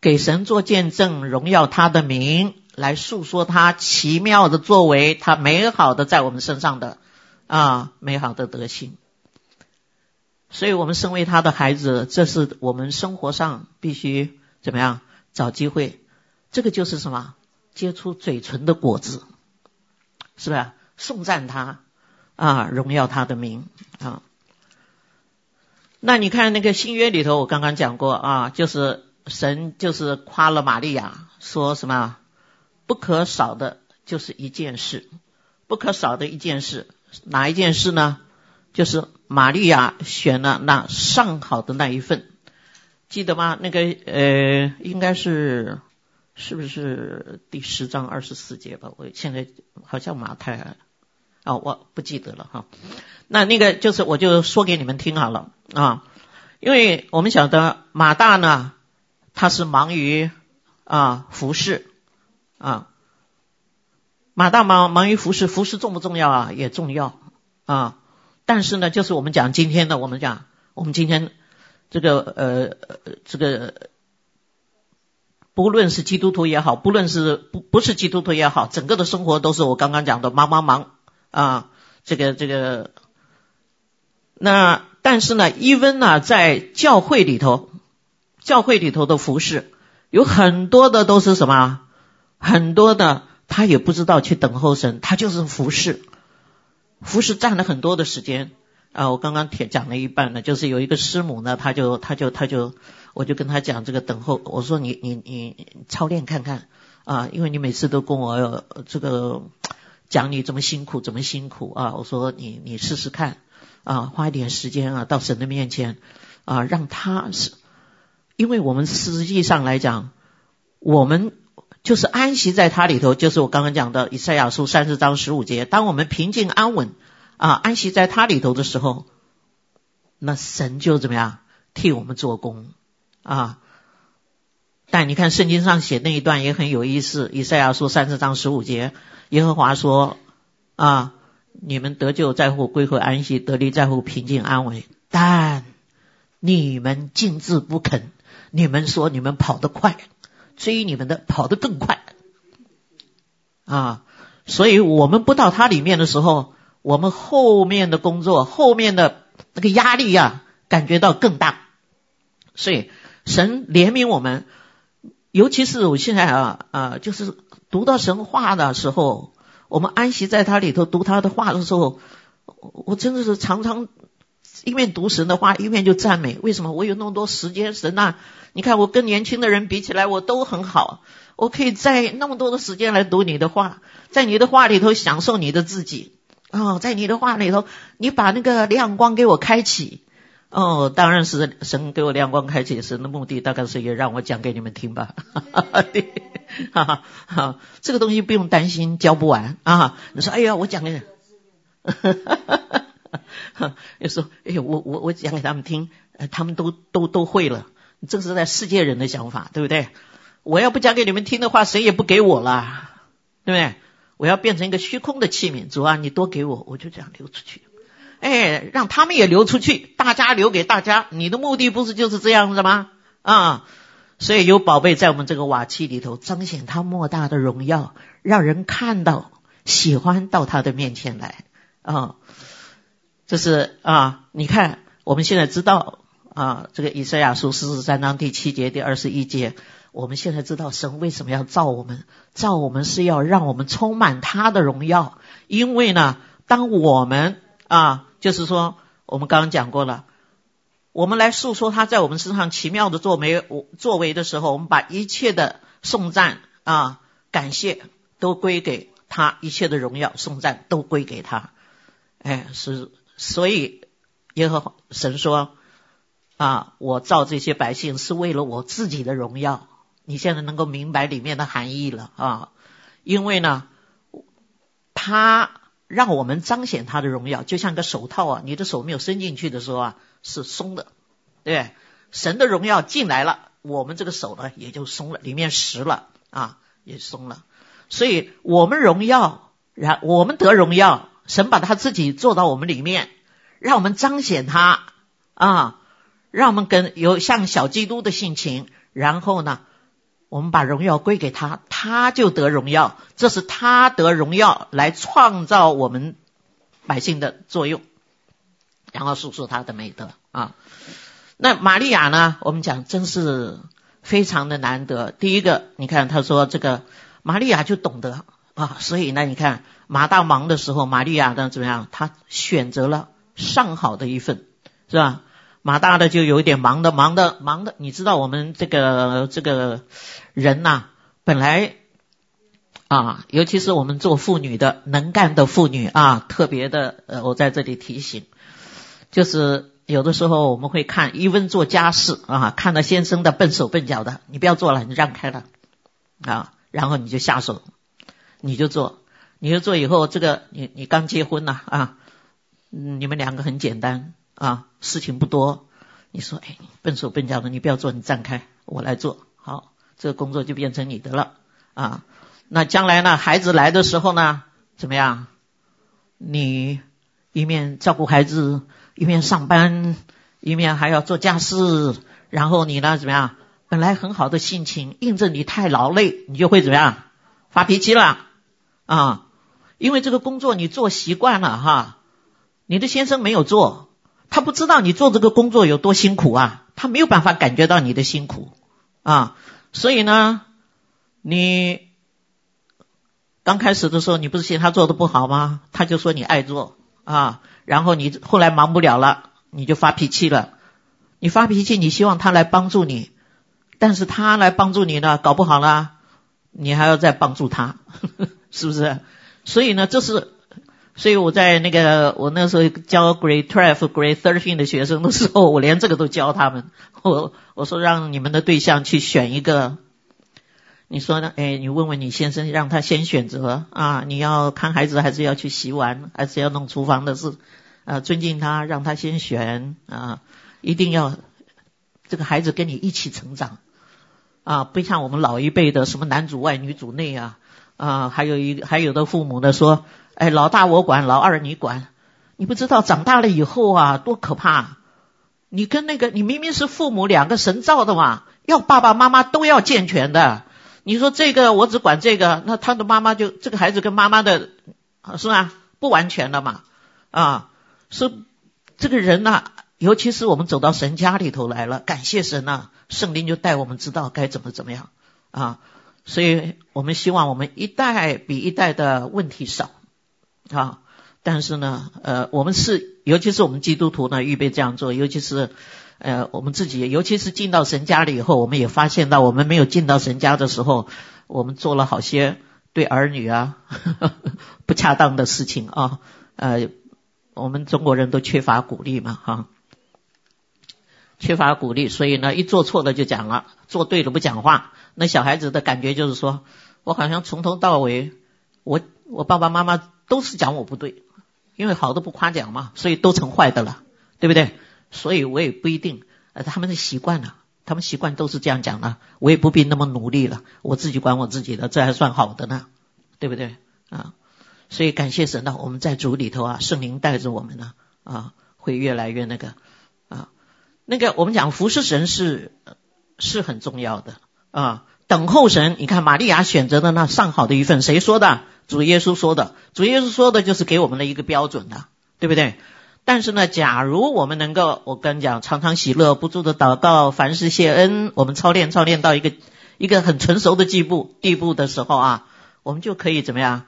Speaker 1: 给神做见证，荣耀他的名，来诉说他奇妙的作为，他美好的在我们身上的啊美好的德行。所以我们身为他的孩子，这是我们生活上必须怎么样找机会？这个就是什么？结出嘴唇的果子，是吧？颂赞他啊，荣耀他的名啊。那你看那个新约里头，我刚刚讲过啊，就是神就是夸了玛利亚，说什么？不可少的就是一件事，不可少的一件事，哪一件事呢？就是玛利亚选了那上好的那一份，记得吗？那个呃，应该是是不是第十章二十四节吧？我现在好像马太啊，我不记得了哈。那那个就是我就说给你们听好了啊，因为我们晓得马大呢，他是忙于啊服侍啊，马大忙忙于服侍，服侍重不重要啊？也重要啊。但是呢，就是我们讲今天的，我们讲我们今天这个呃这个，不论是基督徒也好，不论是不不是基督徒也好，整个的生活都是我刚刚讲的忙忙忙啊，这个这个。那但是呢，伊温呢，在教会里头，教会里头的服侍有很多的都是什么？很多的他也不知道去等候神，他就是服侍。服侍占了很多的时间啊！我刚刚讲讲了一半呢，就是有一个师母呢，他就他就他就，我就跟他讲这个等候，我说你你你操练看看啊，因为你每次都跟我这个讲你怎么辛苦怎么辛苦啊，我说你你试试看啊，花一点时间啊，到神的面前啊，让他是，因为我们实际上来讲，我们。就是安息在他里头，就是我刚刚讲的以赛亚书三十章十五节。当我们平静安稳啊，安息在他里头的时候，那神就怎么样替我们做工啊？但你看圣经上写那一段也很有意思，以赛亚书三十章十五节，耶和华说啊，你们得救在乎归回安息，得力在乎平静安稳，但你们静滞不肯，你们说你们跑得快。追你们的跑得更快啊！所以我们不到他里面的时候，我们后面的工作、后面的那个压力呀、感觉到更大。所以神怜悯我们，尤其是我现在啊啊，就是读到神话的时候，我们安息在他里头读他的话的时候，我真的是常常。一面读神的话，一面就赞美。为什么我有那么多时间？神呐，你看我跟年轻的人比起来，我都很好。我可以在那么多的时间来读你的话，在你的话里头享受你的自己。哦，在你的话里头，你把那个亮光给我开启。哦，当然是神给我亮光开启，神的目的大概是也让我讲给你们听吧。哈哈哈，对，哈哈，这个东西不用担心教不完啊。你说，哎呀，我讲给你。哈哈哈又。说：“哎，我我我讲给他们听，他们都都都会了。这是在世界人的想法，对不对？我要不讲给你们听的话，谁也不给我了，对不对？我要变成一个虚空的器皿，主啊，你多给我，我就这样流出去。哎，让他们也流出去，大家留给大家。你的目的不是就是这样子吗？啊，所以有宝贝在我们这个瓦器里头彰显他莫大的荣耀，让人看到喜欢到他的面前来啊。这是啊，你看我们现在知道啊，这个以赛亚书四十三章第七节第二十一节，我们现在知道神为什么要造我们，造我们是要让我们充满他的荣耀，因为呢，当我们啊，就是说我们刚刚讲过了。我们来诉说他在我们身上奇妙的作为，作为的时候，我们把一切的颂赞啊、感谢都归给他，一切的荣耀、颂赞都归给他。哎，是，所以耶和华神说啊，我造这些百姓是为了我自己的荣耀。你现在能够明白里面的含义了啊？因为呢，他让我们彰显他的荣耀，就像个手套啊，你的手没有伸进去的时候啊。是松的，对，神的荣耀进来了，我们这个手呢也就松了，里面实了啊，也松了。所以我们荣耀，然我们得荣耀，神把他自己做到我们里面，让我们彰显他啊，让我们跟有像小基督的性情，然后呢，我们把荣耀归给他，他就得荣耀，这是他得荣耀来创造我们百姓的作用。然后诉说他的美德啊，那玛利亚呢？我们讲真是非常的难得。第一个，你看他说这个玛利亚就懂得啊，所以呢，你看马大忙的时候，玛利亚呢怎么样？他选择了上好的一份，是吧？马大的就有一点忙的，忙的，忙的。你知道我们这个这个人呐、本来啊，尤其是我们做妇女的，能干的妇女啊，特别的呃，我在这里提醒。就是有的时候我们会看一问做家事啊，看到先生的笨手笨脚的，你不要做了，你让开了啊，然后你就下手，你就做，你就做以后，这个你你刚结婚呐啊，啊，你们两个很简单啊，事情不多，你说哎，笨手笨脚的，你不要做，你站开，我来做，好，这个工作就变成你的了啊。那将来呢，孩子来的时候呢，怎么样？你一面照顾孩子。一面上班，一面还要做家事，然后你呢怎么样？本来很好的性情，印证你太劳累，你就会怎么样？发脾气了啊！因为这个工作你做习惯了哈，你的先生没有做，他不知道你做这个工作有多辛苦啊，他没有办法感觉到你的辛苦啊，所以呢，你刚开始的时候，你不是嫌他做的不好吗？他就说你爱做啊。然后你后来忙不了了，你就发脾气了。你发脾气，你希望他来帮助你，但是他来帮助你呢，搞不好了，你还要再帮助他，<laughs> 是不是？所以呢，这是，所以我在那个我那时候教 Grade Twelve、Grade Thirteen 的学生的时候，<laughs> 我连这个都教他们。我我说让你们的对象去选一个。你说呢？哎，你问问你先生，让他先选择啊，你要看孩子，还是要去洗碗，还是要弄厨房的事？啊，尊敬他，让他先选啊，一定要这个孩子跟你一起成长啊，不像我们老一辈的什么男主外女主内啊啊，还有一还有的父母呢说，哎，老大我管，老二你管，你不知道长大了以后啊多可怕，你跟那个你明明是父母两个神造的嘛，要爸爸妈妈都要健全的。你说这个我只管这个，那他的妈妈就这个孩子跟妈妈的，是吧？不完全的嘛，啊，是这个人呐、尤其是我们走到神家里头来了，感谢神呐、圣灵就带我们知道该怎么怎么样啊，所以我们希望我们一代比一代的问题少啊，但是呢，呃，我们是尤其是我们基督徒呢，预备这样做，尤其是。呃，我们自己，尤其是进到神家里以后，我们也发现到，我们没有进到神家的时候，我们做了好些对儿女啊呵呵 <laughs> 不恰当的事情啊。呃，我们中国人都缺乏鼓励嘛，哈，缺乏鼓励，所以呢，一做错了就讲了，做对了不讲话。那小孩子的感觉就是说，我好像从头到尾，我我爸爸妈妈都是讲我不对，因为好的不夸奖嘛，所以都成坏的了，对不对？所以我也不一定，呃，他们的习惯了，他们习惯都是这样讲的，我也不必那么努力了，我自己管我自己的，这还算好的呢，对不对啊？所以感谢神呢，我们在主里头啊，圣灵带着我们呢，啊，会越来越那个啊，那个我们讲服侍神是是很重要的啊。等候神，你看玛利亚选择的那上好的一份，谁说的？主耶稣说的。主耶稣说的就是给我们的一个标准的，对不对？但是呢，假如我们能够，我跟你讲，常常喜乐，不住的祷告，凡事谢恩，我们操练操练到一个一个很成熟的地步地步的时候啊，我们就可以怎么样？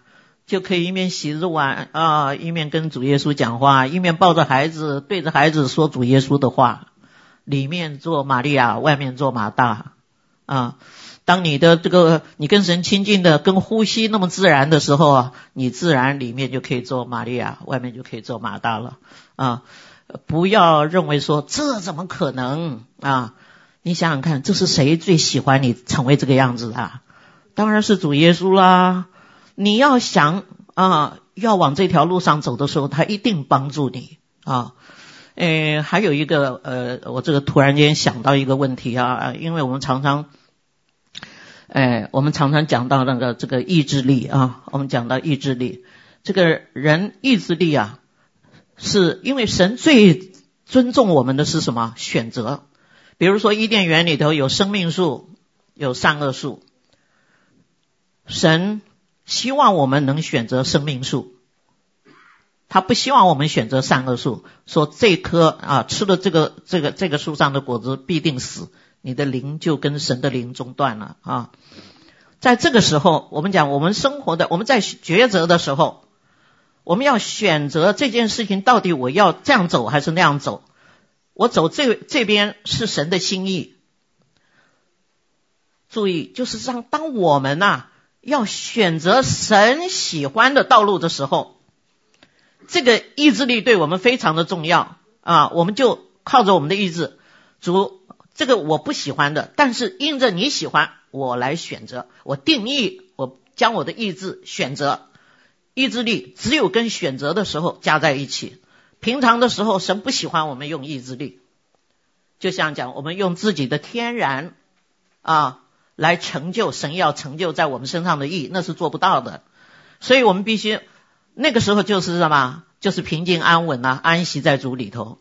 Speaker 1: 就可以一面洗着碗啊，一面跟主耶稣讲话，一面抱着孩子，对着孩子说主耶稣的话，里面做玛利亚，外面做马大啊。当你的这个你跟神亲近的跟呼吸那么自然的时候啊，你自然里面就可以做玛利亚，外面就可以做马大了啊！不要认为说这怎么可能啊？你想想看，这是谁最喜欢你成为这个样子啊？当然是主耶稣啦！你要想啊，要往这条路上走的时候，他一定帮助你啊！诶，还有一个呃，我这个突然间想到一个问题啊，因为我们常常。哎，我们常常讲到那个这个意志力啊，我们讲到意志力，这个人意志力啊，是因为神最尊重我们的是什么？选择。比如说伊甸园里头有生命树，有善恶树，神希望我们能选择生命树，他不希望我们选择善恶树，说这棵啊吃了这个这个这个树上的果子必定死。你的灵就跟神的灵中断了啊！在这个时候，我们讲我们生活的，我们在抉择的时候，我们要选择这件事情到底我要这样走还是那样走？我走这这边是神的心意。注意，就是让当我们呐、要选择神喜欢的道路的时候，这个意志力对我们非常的重要啊！我们就靠着我们的意志，主。这个我不喜欢的，但是因着你喜欢，我来选择。我定义，我将我的意志选择，意志力只有跟选择的时候加在一起。平常的时候，神不喜欢我们用意志力，就像讲我们用自己的天然啊来成就神要成就在我们身上的意，那是做不到的。所以我们必须那个时候就是什么？就是平静安稳啊，安息在主里头。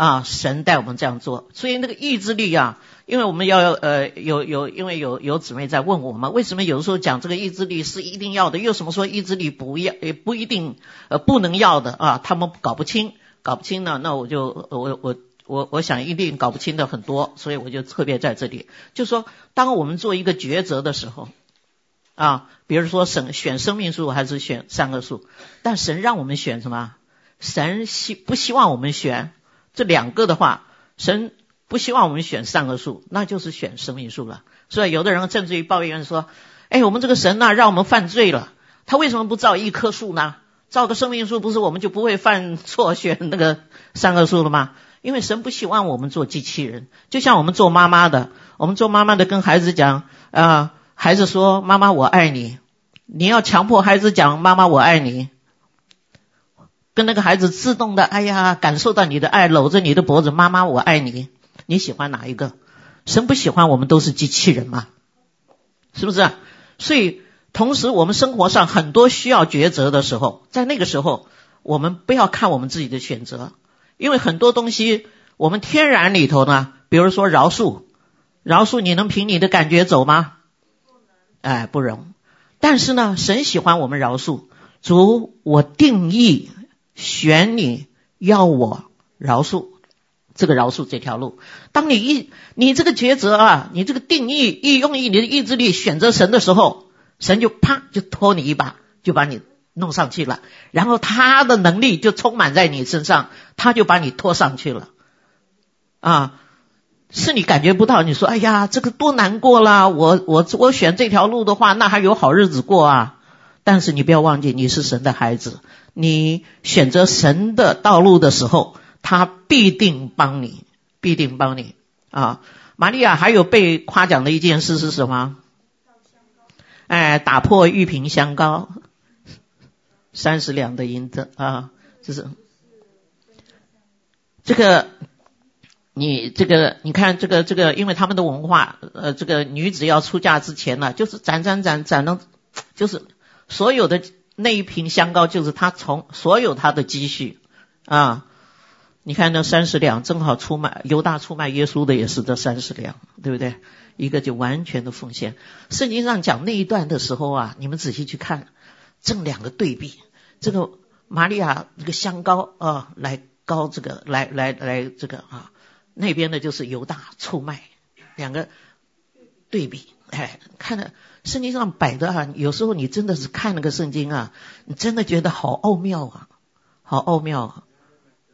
Speaker 1: 啊，神带我们这样做，所以那个意志力啊，因为我们要呃有有，因为有有姊妹在问我们，为什么有的时候讲这个意志力是一定要的，又什么说意志力不要也不一定呃不能要的啊？他们搞不清，搞不清呢，那我就我我我我想一定搞不清的很多，所以我就特别在这里，就说当我们做一个抉择的时候啊，比如说选选生命树还是选三个树，但神让我们选什么？神希不希望我们选？这两个的话，神不希望我们选善恶树，那就是选生命树了。所以有的人甚至于抱怨说：“哎，我们这个神呐，让我们犯罪了，他为什么不造一棵树呢？造个生命树，不是我们就不会犯错，选那个善恶树了吗？因为神不希望我们做机器人，就像我们做妈妈的，我们做妈妈的跟孩子讲啊、孩子说妈妈我爱你，你要强迫孩子讲妈妈我爱你。”跟那个孩子自动的，哎呀，感受到你的爱，搂着你的脖子，妈妈，我爱你。你喜欢哪一个？神不喜欢我们都是机器人吗？是不是？所以，同时我们生活上很多需要抉择的时候，在那个时候，我们不要看我们自己的选择，因为很多东西我们天然里头呢，比如说饶恕，饶恕你能凭你的感觉走吗？哎，不容。但是呢，神喜欢我们饶恕。主，我定义。选你要我饶恕，这个饶恕这条路。当你一你这个抉择啊，你这个定义一用意你的意志力选择神的时候，神就啪就拖你一把，就把你弄上去了。然后他的能力就充满在你身上，他就把你拖上去了。啊，是你感觉不到。你说哎呀，这个多难过啦！我我我选这条路的话，那还有好日子过啊。但是你不要忘记，你是神的孩子。你选择神的道路的时候，他必定帮你，必定帮你啊！玛利亚还有被夸奖的一件事是什么？哎，打破玉瓶香膏，三十两的银子啊！就是这个，你这个，你看这个这个，因为他们的文化，呃，这个女子要出嫁之前呢，就是攒攒攒攒了，就是所有的。那一瓶香膏就是他从所有他的积蓄啊，你看那三十两正好出卖犹大出卖耶稣的也是这三十两，对不对？一个就完全的奉献。圣经上讲那一段的时候啊，你们仔细去看，正两个对比，这个玛利亚这个香膏啊，来膏这个来来来这个啊，那边的就是犹大出卖，两个对比，哎，看了圣经上摆的啊，有时候你真的是看那个圣经啊，你真的觉得好奥妙啊，好奥妙啊，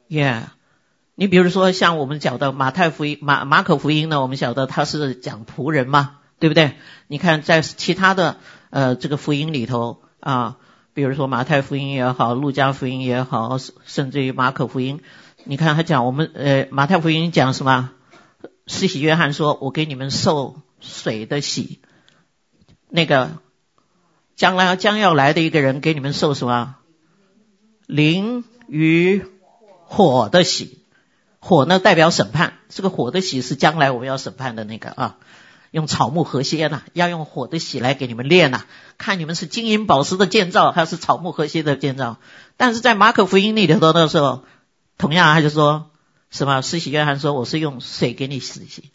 Speaker 1: 耶、你比如说，像我们讲的马太福音、马马可福音呢，我们晓得他是讲仆人嘛，对不对？你看在其他的呃这个福音里头啊，比如说马太福音也好，路加福音也好，甚至于马可福音，你看他讲我们呃马太福音讲什么？施洗约翰说：“我给你们受水的洗，那个将来将要来的一个人给你们受什么？灵与火的洗。”火呢代表审判，这个火的洗是将来我们要审判的那个啊，用草木和谐呢，要用火的洗来给你们练呐，看你们是金银宝石的建造，还是草木和谐的建造。但是在马可福音里头的时候，同样他就说什么？施洗约翰说我是用水给你施洗，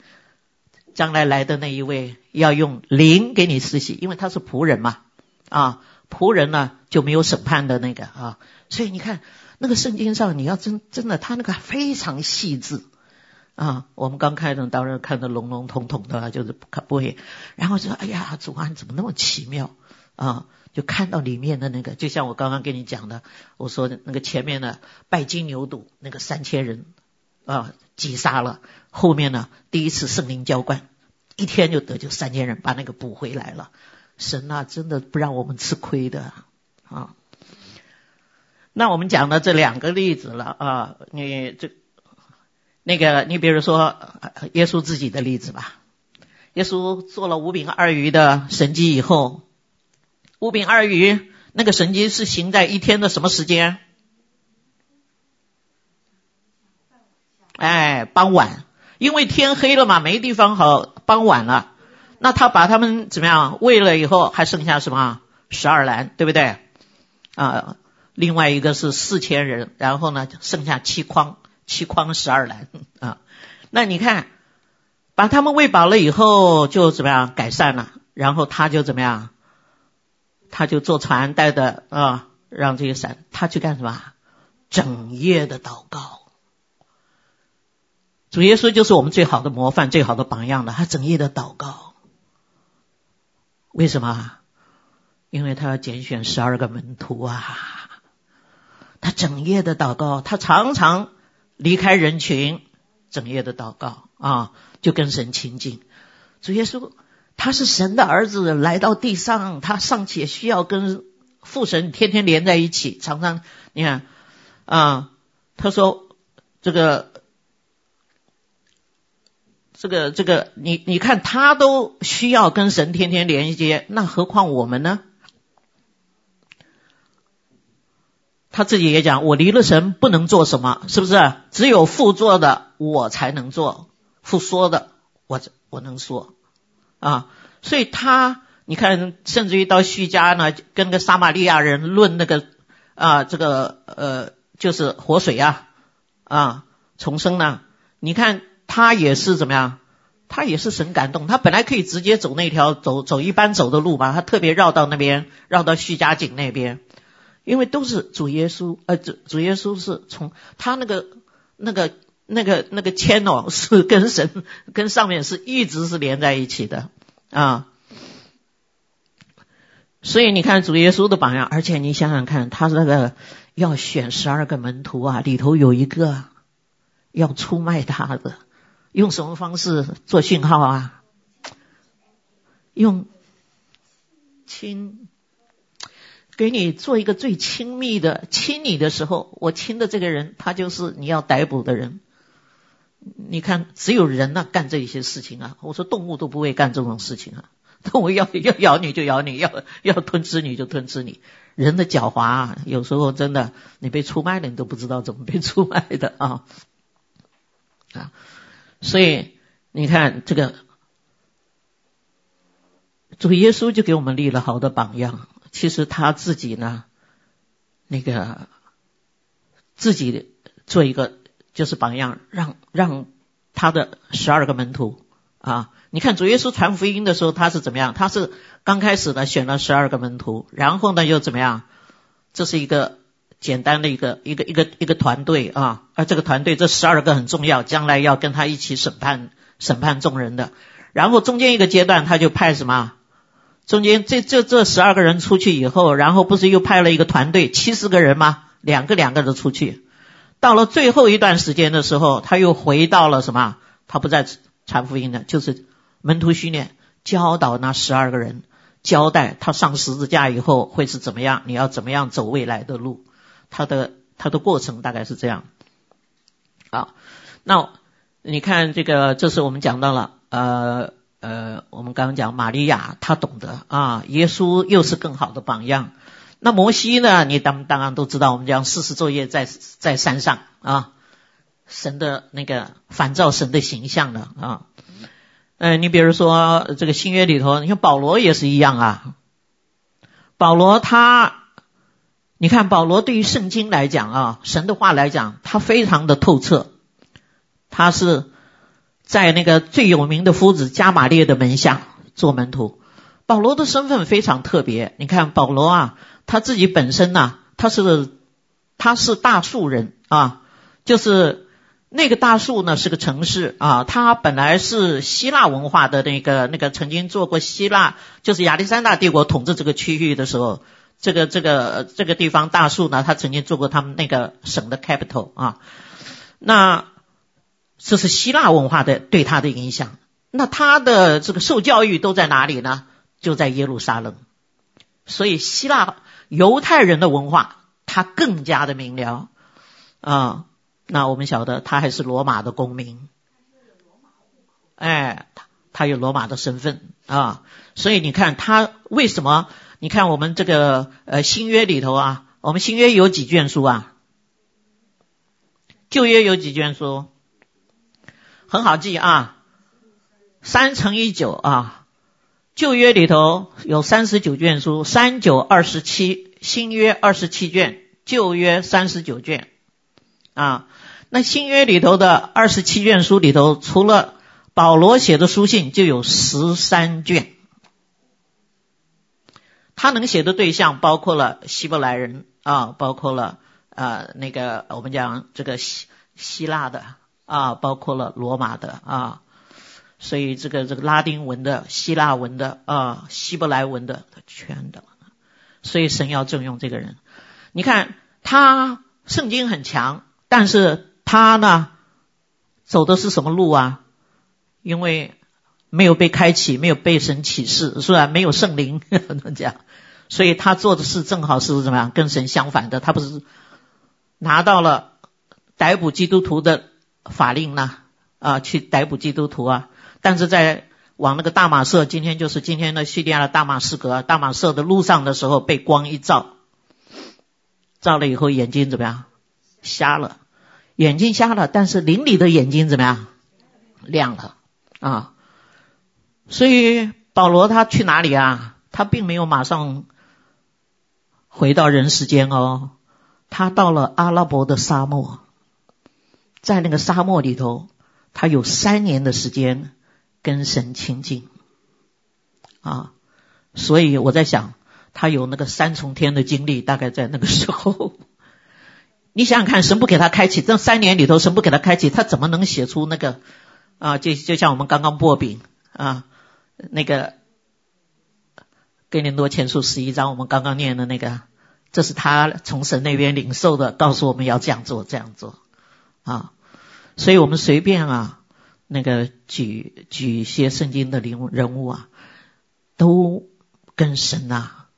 Speaker 1: 将来来的那一位要用灵给你施洗，因为他是仆人嘛，啊，仆人呢就没有审判的那个啊，所以你看。那个圣经上，你要真真的，他那个非常细致啊！我们刚开始当然看得笼笼统统的，就是不不会。然后说：“哎呀，主啊，怎么那么奇妙啊？”就看到里面的那个，就像我刚刚跟你讲的，我说的那个前面的拜金牛犊那个三千人啊，击杀了。后面呢，第一次圣灵浇灌，一天就得救三千人，把那个补回来了。神啊，真的不让我们吃亏的啊！那我们讲的这两个例子了啊，你这那个，你比如说耶稣自己的例子吧。耶稣做了五饼二鱼的神迹以后，五饼二鱼那个神迹是行在一天的什么时间？哎，傍晚，因为天黑了嘛，没地方好，傍晚了。那他把他们怎么样喂了以后，还剩下什么？十二篮，对不对？啊。另外一个是四千人，然后呢，剩下七筐，七筐十二篮啊。那你看，把他们喂饱了以后，就怎么样改善了？然后他就怎么样？他就坐船带着啊，让这些伞，他去干什么？整夜的祷告。主耶稣就是我们最好的模范、最好的榜样了。他整夜的祷告，为什么？因为他要拣选十二个门徒啊。他整夜的祷告，他常常离开人群，整夜的祷告啊，就跟神亲近。主耶稣他是神的儿子，来到地上，他尚且需要跟父神天天连在一起，常常你看啊，他说这个这个这个，你你看他都需要跟神天天连接，那何况我们呢？他自己也讲，我离了神不能做什么，是不是？只有父做的，我才能做；父说的，我我能说啊。所以他，你看，甚至于到叙加呢，跟个撒玛利亚人论那个啊，这个呃，就是活水啊啊，重生呢。你看他也是怎么样？他也是神感动，他本来可以直接走那条走走一般走的路吧，他特别绕到那边，绕到叙家井那边。因为都是主耶稣，呃，主主耶稣是从他那个那个那个那个 channel <laughs> 是跟神跟上面是一直是连在一起的啊，所以你看主耶稣的榜样，而且你想想看，他那个要选十二个门徒啊，里头有一个要出卖他的，用什么方式做讯号啊？用亲。给你做一个最亲密的亲你的时候，我亲的这个人，他就是你要逮捕的人。你看，只有人呢、干这些事情啊。我说动物都不会干这种事情啊，动物要要咬你就咬你，要要吞吃你就吞吃你。人的狡猾啊，有时候真的，你被出卖了，你都不知道怎么被出卖的啊啊！所以你看这个主耶稣就给我们立了好的榜样。其实他自己呢，那个自己做一个就是榜样，让让他的十二个门徒啊，你看主耶稣传福音的时候，他是怎么样？他是刚开始呢选了十二个门徒，然后呢又怎么样？这是一个简单的一个一个一个一个团队啊，而这个团队这十二个很重要，将来要跟他一起审判审判众人的。然后中间一个阶段，他就派什么？中间这这这十二个人出去以后，然后不是又派了一个团队七十个人吗？两个两个的出去。到了最后一段时间的时候，他又回到了什么？他不再传福音了，就是门徒训练，教导那十二个人，交代他上十字架以后会是怎么样，你要怎么样走未来的路。他的他的过程大概是这样。好，那你看这个，这是我们讲到了，呃呃，我们刚刚讲玛利亚，她懂得啊，耶稣又是更好的榜样。那摩西呢？你当当然都知道，我们讲四十昼夜在在山上啊，神的那个反照神的形象的啊。呃，你比如说这个新约里头，你看保罗也是一样啊。保罗他，你看保罗对于圣经来讲啊，神的话来讲，他非常的透彻。他是在那个最有名的夫子加玛列的门下做门徒。保罗的身份非常特别，你看保罗啊。他自己本身呢、他是他是大数人啊，就是那个大数呢是个城市啊，他本来是希腊文化的那个那个曾经做过希腊，就是亚历山大帝国统治这个区域的时候，这个这个这个地方大数呢，他曾经做过他们那个省的 capital 啊，那这是希腊文化的对他的影响，那他的这个受教育都在哪里呢？就在耶路撒冷，所以希腊。犹太人的文化，他更加的明了啊。那我们晓得，他还是罗马的公民，哎，他他有罗马的身份啊。所以你看他为什么？你看我们这个呃新约里头啊，我们新约有几卷书啊？旧约有几卷书？很好记啊，三乘以九啊。旧约里头有三十九卷书，三九二十七，新约二十七卷，旧约三十九卷，啊，那新约里头的二十七卷书里头，除了保罗写的书信，就有十三卷。他能写的对象包括了希伯来人啊，包括了呃那个我们讲这个希希腊的啊，包括了罗马的啊。所以这个这个拉丁文的、希腊文的啊、希伯来文的，他全的。所以神要重用这个人。你看他圣经很强，但是他呢走的是什么路啊？因为没有被开启，没有被神启示，是吧？没有圣灵这样，<laughs> 所以他做的事正好是怎么样？跟神相反的。他不是拿到了逮捕基督徒的法令呢？啊，去逮捕基督徒啊？但是在往那个大马士，今天就是今天的叙利亚的大马士革，大马色的路上的时候，被光一照，照了以后眼睛怎么样？瞎了，眼睛瞎了，但是灵里的眼睛怎么样？亮了啊！所以保罗他去哪里啊？他并没有马上回到人世间哦，他到了阿拉伯的沙漠，在那个沙漠里头，他有三年的时间。跟神亲近啊，所以我在想，他有那个三重天的经历，大概在那个时候。<laughs> 你想想看，神不给他开启，这三年里头，神不给他开启，他怎么能写出那个啊？就就像我们刚刚擘饼啊，那个哥林多前书十一章，我们刚刚念的那个，这是他从神那边领受的，告诉我们要这样做，这样做啊。所以我们随便啊。那个举举一些圣经的人人物啊，都跟神呐、啊、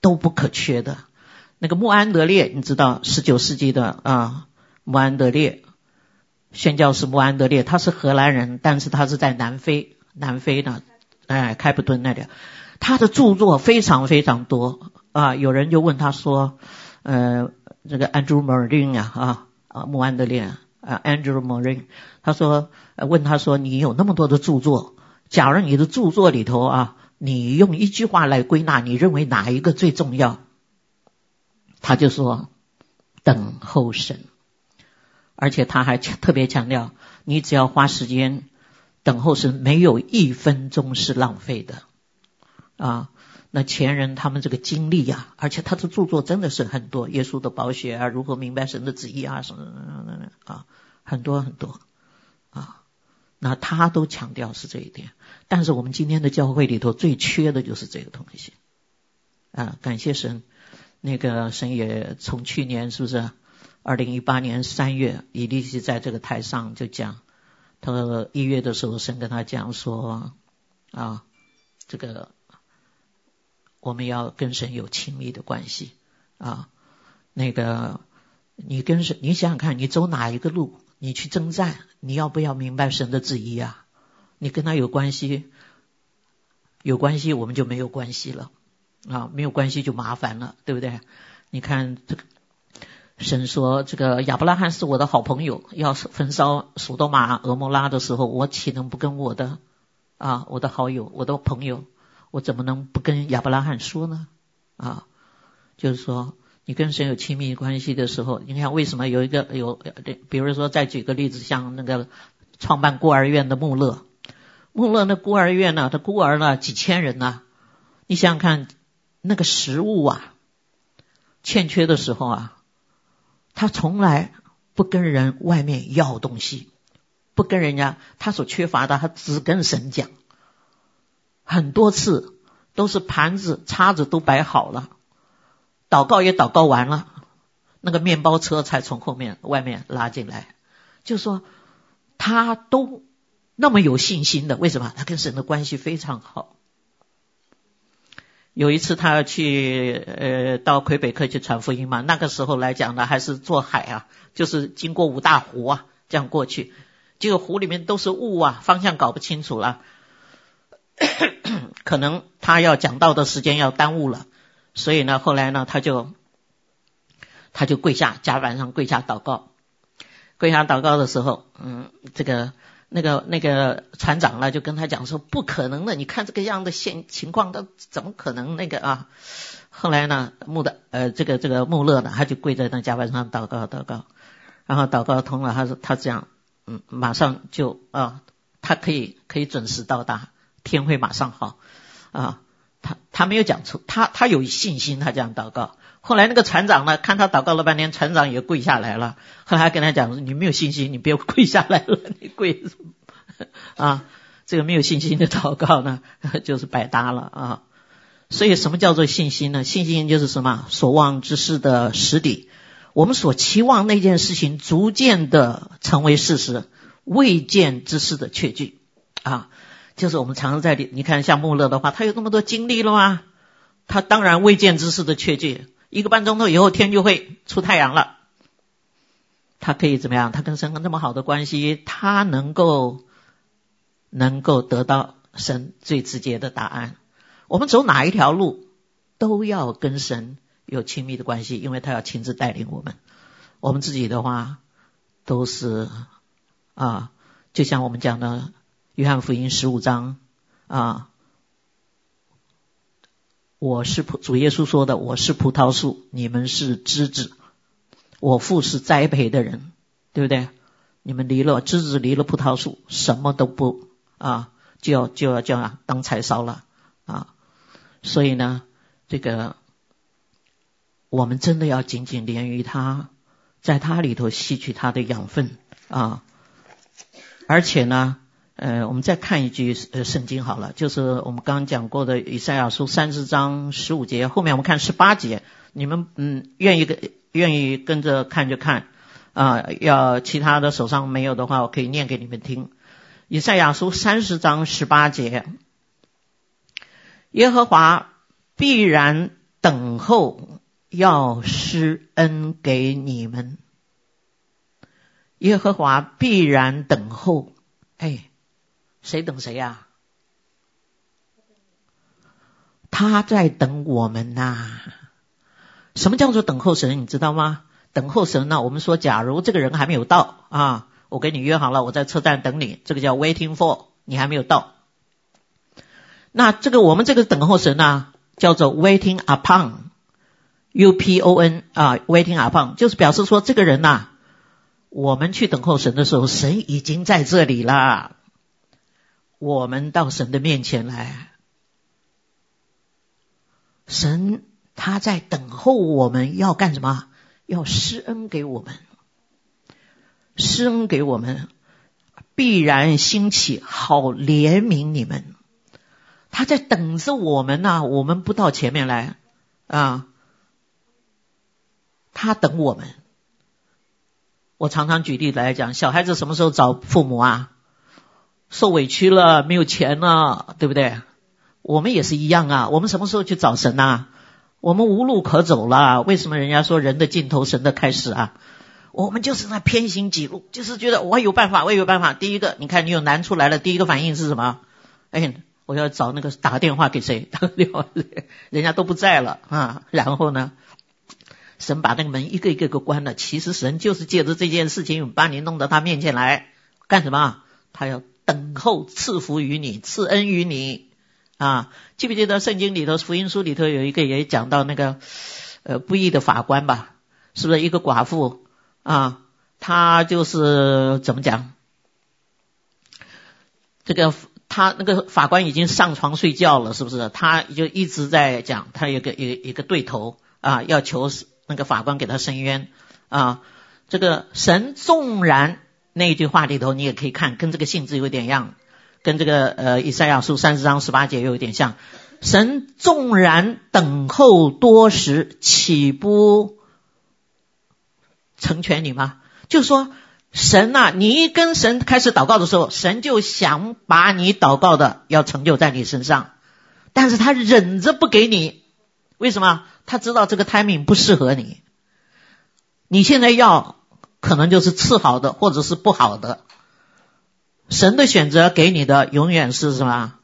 Speaker 1: 都不可缺的。那个穆安德烈，你知道，十九世纪的啊，穆安德烈，宣教士穆安德烈，他是荷兰人，但是他是在南非，南非呢，哎，开普敦那里，他的著作非常非常多啊。有人就问他说，呃，这个 Andrew Marin 啊啊啊，穆安德烈。啊，Andrew Morin，他说，问他说，你有那么多的著作，假如你的著作里头啊，你用一句话来归纳，你认为哪一个最重要？他就说，等候神。而且他还特别强调，你只要花时间等候神，没有一分钟是浪费的啊。那前人他们这个经历呀，而且他的著作真的是很多，耶稣的宝血啊，如何明白神的旨意啊，什么什么什么啊，很多很多啊。那他都强调是这一点，但是我们今天的教会里头最缺的就是这个东西啊。感谢神，那个神也从去年是不是二零一八年三月，以利西在这个台上就讲，他说一月的时候，神跟他讲说啊，这个。我们要跟神有亲密的关系啊，那个你跟神，你想想看，你走哪一个路，你去征战，你要不要明白神的旨意啊？你跟他有关系，有关系我们就没有关系了啊，没有关系就麻烦了，对不对？你看这个神说，这个亚伯拉罕是我的好朋友，要焚烧索多玛、蛾摩拉的时候，我岂能不跟我的啊，我的好友，我的朋友？我怎么能不跟亚伯拉罕说呢？啊，就是说，你跟神有亲密关系的时候，你看为什么有一个有，比如说再举个例子，像那个创办孤儿院的穆勒，穆勒那孤儿院呢，他孤儿呢几千人呢，你想想看，那个食物啊欠缺的时候啊，他从来不跟人外面要东西，不跟人家他所缺乏的，他只跟神讲。很多次都是盘子、叉子都摆好了，祷告也祷告完了，那个面包车才从后面外面拉进来。就说他都那么有信心的，为什么？他跟神的关系非常好。有一次他要去呃到魁北克去传福音嘛，那个时候来讲呢，还是坐海啊，就是经过五大湖啊这样过去，结果湖里面都是雾啊，方向搞不清楚了。可能他要讲道的时间要耽误了，所以呢，后来呢，他就他就跪下，甲板上跪下祷告。跪下祷告的时候，嗯，这个那个那个船长呢，就跟他讲说：“不可能的，你看这个样的现情况，他怎么可能那个啊？”后来呢，穆的呃，这个这个穆勒呢，他就跪在那甲板上祷告祷告，然后祷告通了，他说他这样，嗯，马上就啊，他可以可以准时到达。天会马上好啊！他他没有讲错，他他有信心，他这样祷告。后来那个船长呢，看他祷告了半天，船长也跪下来了。后来跟他讲：“你没有信心，你别 <laughs> 跪下来了，你跪 <laughs> 啊！这个没有信心的祷告呢，<laughs> 就是白搭了啊！所以什么叫做信心呢？信心就是什么？所望之事的实底。我们所期望那件事情逐渐的成为事实，未见之事的确据啊！就是我们常常在里，你看像穆勒的话，他有那么多经历了吗？他当然未见之事的确据，一个半钟头以后天就会出太阳了。他可以怎么样？他跟神那么好的关系，他能够能够得到神最直接的答案。我们走哪一条路，都要跟神有亲密的关系，因为他要亲自带领我们。我们自己的话，都是啊，就像我们讲的。约翰福音十五章啊，我是葡主耶稣说的，我是葡萄树，你们是枝子，我父是栽培的人，对不对？你们离了枝子，离了葡萄树，什么都不啊，就要就要叫当柴烧了啊！所以呢，这个我们真的要紧紧连于他，在他里头吸取他的养分啊，而且呢。呃，我们再看一句呃圣经好了，就是我们刚刚讲过的以赛亚书三十章十五节，后面我们看十八节，你们嗯愿意跟愿意跟着看就看啊，要其他的手上没有的话，我可以念给你们听。以赛亚书三十章十八节，耶和华必然等候，要施恩给你们。耶和华必然等候，哎。谁等谁呀？他在等我们呐。什么叫做等候神？你知道吗？等候神呢？我们说，假如这个人还没有到啊，我跟你约好了，我在车站等你，这个叫 waiting for，你还没有到。那这个我们这个等候神呢，叫做 waiting upon，U P O N 啊，waiting upon，就是表示说这个人呐，我们去等候神的时候，神已经在这里了。我们到神的面前来，神他在等候我们，要干什么？要施恩给我们，施恩给我们，必然兴起，好怜悯你们。他在等着我们呢、我们不到前面来啊，他等我们。我常常举例来讲，小孩子什么时候找父母啊？受委屈了，没有钱了，对不对？我们也是一样啊。我们什么时候去找神啊？我们无路可走了。为什么人家说人的尽头，神的开始啊？我们就是那偏行己路，就是觉得我有办法，我有办法。第一个，你看你有难处来了，第一个反应是什么？哎，我要找那个打个电话给谁？打个电话，人家都不在了啊。然后呢？神把那个门一个一个个关了。其实神就是借着这件事情，把你弄到他面前来干什么？他要等候赐福于你，赐恩于你啊！记不记得圣经里头福音书里头有一个也讲到那个呃不义的法官吧？是不是一个寡妇啊？他就是怎么讲？这个他那个法官已经上床睡觉了，是不是？他就一直在讲，他有个有一个对头啊，要求。那个法官给他伸冤啊，这个神纵然那一句话里头，你也可以看，跟这个性质有点像，跟这个呃以赛亚书三十章十八节又有点像。神纵然等候多时，岂不成全你吗？就说，神呐、你一跟神开始祷告的时候，神就想把你祷告的要成就在你身上，但是他忍着不给你，为什么？他知道这个 timing 不适合你，你现在要可能就是次好的，或者是不好的。神的选择给你的永远是什么？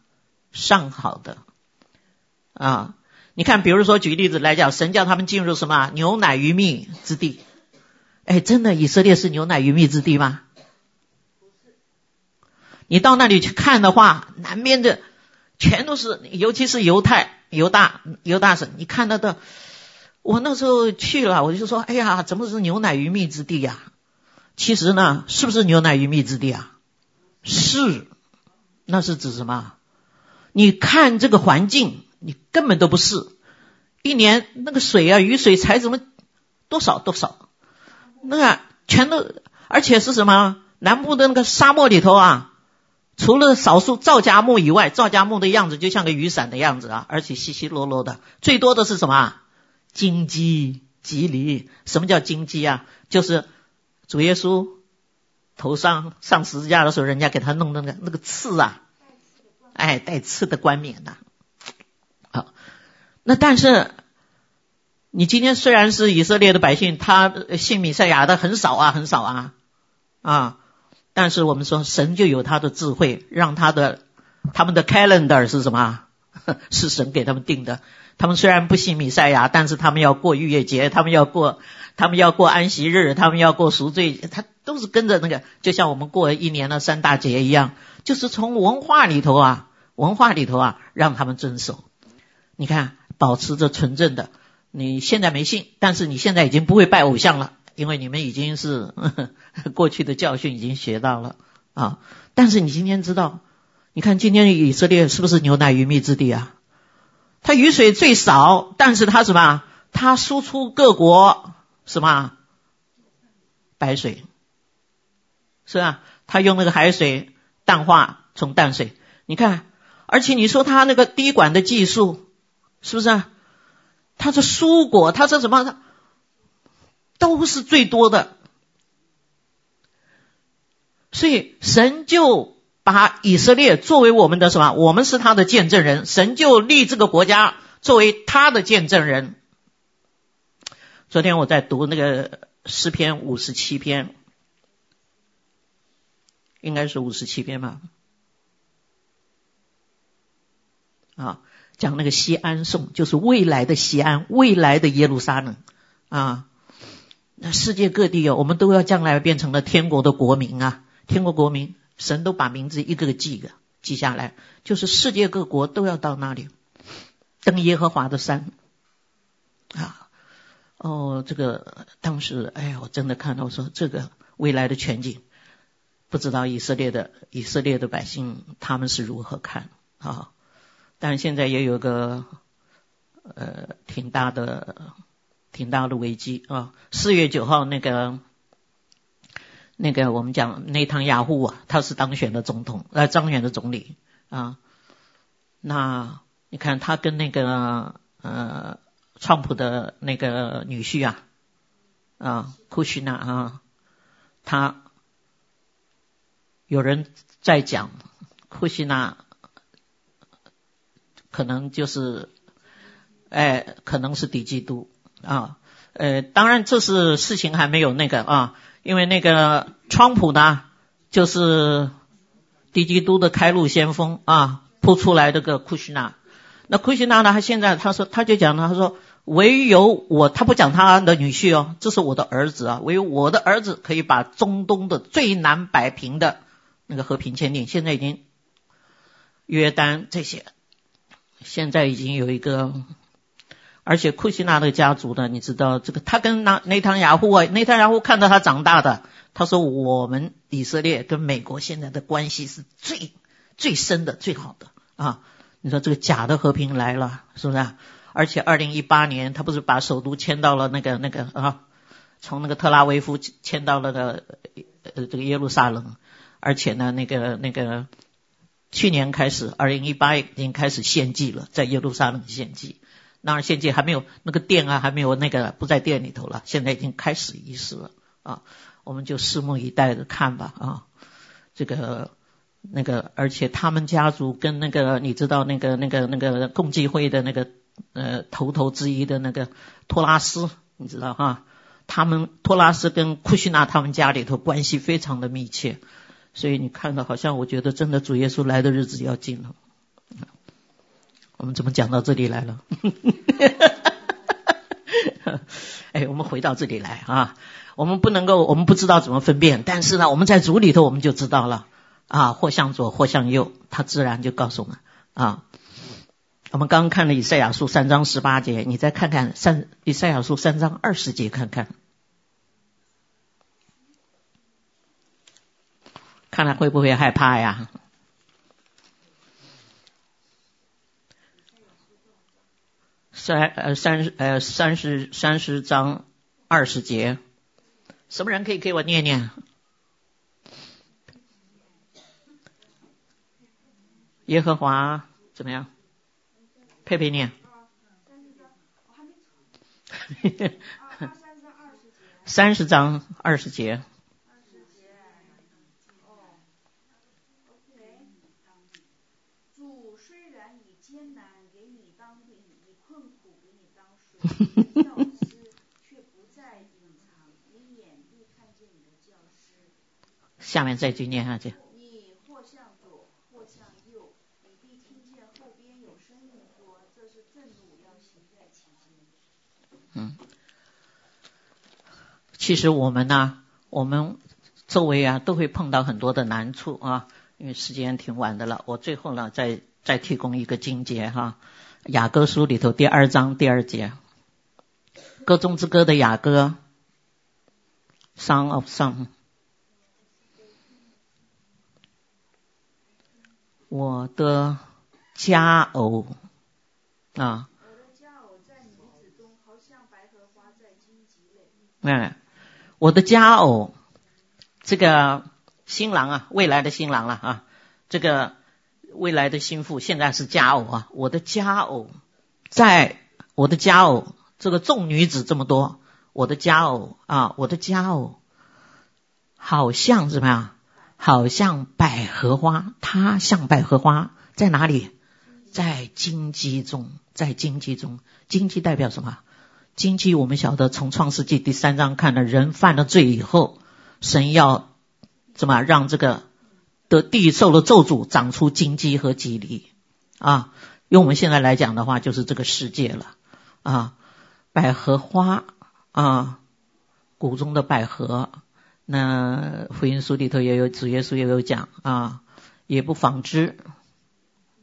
Speaker 1: 上好的啊！你看，比如说举例子来讲，神叫他们进入什么？牛奶鱼蜜之地。哎，真的以色列是牛奶鱼蜜之地吗？你到那里去看的话，南边的全都是，尤其是犹太。犹大犹大省，你看到的，我那时候去了，我就说，哎呀，怎么是牛奶鱼蜜之地呀？其实呢，是不是牛奶与蜜之地啊？是，那是指什么？你看这个环境，你根本都不是。一年那个水啊，雨水才怎么多少多少，那全都，而且是什么？南部的那个沙漠里头啊。除了少数皂荚木以外，皂荚木的样子就像个雨伞的样子啊，而且稀稀落落的。最多的是什么？荆棘、棘藜。什么叫荆棘啊？就是主耶稣头上上十字架的时候，人家给他弄的那个那个刺啊，哎，带刺的冠冕呐、好，那但是你今天虽然是以色列的百姓，他信弥赛亚的很少啊，很少啊，啊。但是我们说，神就有他的智慧，让他的他们的 calendar 是什么？<laughs> 是神给他们定的。他们虽然不信弥赛亚，但是他们要过逾越节，他们要过，他们要过安息日，他们要过赎罪，他都是跟着那个，就像我们过一年的三大节一样，就是从文化里头啊，文化里头啊，让他们遵守。你看，保持着纯正的。你现在没信，但是你现在已经不会拜偶像了。因为你们已经是呵 <laughs> 呵过去的教训已经学到了啊，但是你今天知道，你看今天的以色列是不是牛奶鱼蜜之地啊？它雨水最少，但是它什么？它输出各国什么？白水，是吧？它用那个海水淡化成淡水，你看，而且你说它那个滴管的技术是不是啊？它是蔬果，它是什么？都是最多的，所以神就把以色列作为我们的什么？我们是他的见证人，神就立这个国家作为他的见证人。昨天我在读那个诗篇五十七篇，应该是五十七篇吧？啊，讲那个西安颂，就是未来的西安，未来的耶路撒冷啊。那世界各地哦，我们都要将来变成了天国的国民啊！天国国民，神都把名字一个个记个记下来，就是世界各国都要到那里登耶和华的山啊！哦，这个当时，哎呀，我真的看到说这个未来的全景，不知道以色列的以色列的百姓他们是如何看啊？但是现在也有个呃挺大的挺大的危机啊！四月九号那个那个我们讲内塔尼亚胡啊，他是当选的总统呃当选的总理啊。那你看他跟那个呃川普的那个女婿啊啊库什纳啊，他有人在讲库什纳。可能就是，哎，可能是敌基督啊，呃，当然这是事情还没有那个啊，因为那个川普呢，就是敌基督的开路先锋啊，扑出来这个库什纳，那库什纳呢，他现在他说他就讲了，他说唯有我，他不讲他的女婿哦，这是我的儿子啊，唯有我的儿子可以把中东的最难摆平的那个和平签订，现在已经约旦这些。现在已经有一个，而且库西纳的家族呢，你知道这个，他跟那内塔尼亚胡啊，内塔尼亚胡看到他长大的，他说我们以色列跟美国现在的关系是最最深的、最好的啊。你说这个假的和平来了，是不是？啊而且二零一八年他不是把首都迁到了那个那个啊，从那个特拉维夫迁到了那个呃这个耶路撒冷，而且呢那个那个。去年开始，二零一八已经开始献祭了，在耶路撒冷献祭。当然现在还没有那个殿啊，还没有那个不在殿里头了。现在已经开始仪式了啊，我们就拭目以待的看吧啊。这个那个，而且他们家族跟那个你知道那个那个那个共济会的那个呃头头之一的那个托拉斯，你知道哈？他们托拉斯跟库西纳他们家里头关系非常的密切。所以你看到，好像我觉得真的主耶稣来的日子要近了。我们怎么讲到这里来了？<laughs> 哎，我们回到这里来啊！我们不能够，我们不知道怎么分辨，但是呢，我们在主里头我们就知道了啊，或向左，或向右，他自然就告诉我们啊。我们刚刚看了以赛亚书三章十八节，你再看看三以赛亚书三章二十节，看看。看来会不会害怕呀？三呃三十呃三十三十章二十节，什么人可以给我念念？耶和华怎么样？佩佩念。三十章 <laughs> 二十节。教师却不再隐藏，你眼必看见你的教师。下面这句念下去。你或向左，或向右，你必听见后边有声音说：“这是正路，要行在其间。”嗯，其实我们呢、啊，我们周围啊都会碰到很多的难处啊，因为时间挺晚的了。我最后呢，再再提供一个经节哈，《雅各书》里头第二章第二节。歌中之歌的雅歌，Song of Song。我的佳偶啊，我的佳偶在女子中，好像花在荆棘里。哎，我的佳偶，这个新郎啊，未来的新郎了啊，这个未来的新妇，现在是佳偶啊。我的佳偶，在我的佳偶。这个众女子这么多，我的佳偶啊，我的佳偶，好像什么呀？好像百合花，它像百合花，在哪里？在荆棘中，在荆棘中。荆棘代表什么？荆棘我们晓得，从创世纪第三章看的人犯了罪以后，神要怎么让这个的地受了咒诅，长出荆棘和蒺藜啊？用我们现在来讲的话，就是这个世界了啊。百合花啊，谷中的百合。那福音书里头也有，主耶稣也有讲啊，也不纺织，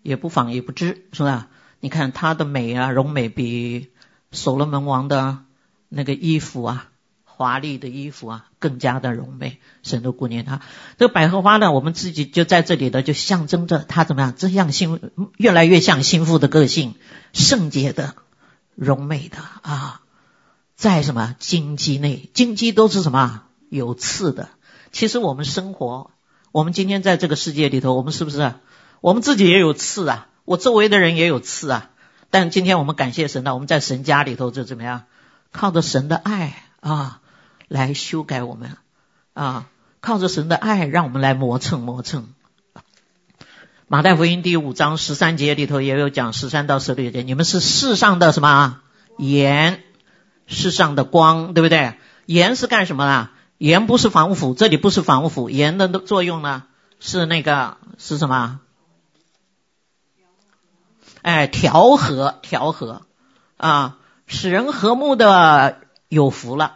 Speaker 1: 也不纺也不织，是吧？你看她的美啊，荣美比所罗门王的那个衣服啊，华丽的衣服啊，更加的柔美，神都顾念他。这个百合花呢，我们自己就在这里的，就象征着他怎么样，这样心越来越像心腹的个性，圣洁的、荣美的啊，在什么荆棘内，荆棘都是什么有刺的。其实我们生活，我们今天在这个世界里头，我们是不是？我们自己也有刺啊，我周围的人也有刺啊。但今天我们感谢神呢，我们在神家里头就怎么样？靠着神的爱啊，来修改我们啊，靠着神的爱，让我们来磨蹭磨蹭。马太福音第五章十三节里头也有讲十三到十六节，你们是世上的什么盐，世上的光，对不对？盐是干什么的？盐不是防腐，这里不是防腐，盐的作用呢是那个是什么？哎，调和调和啊。使人和睦的有福了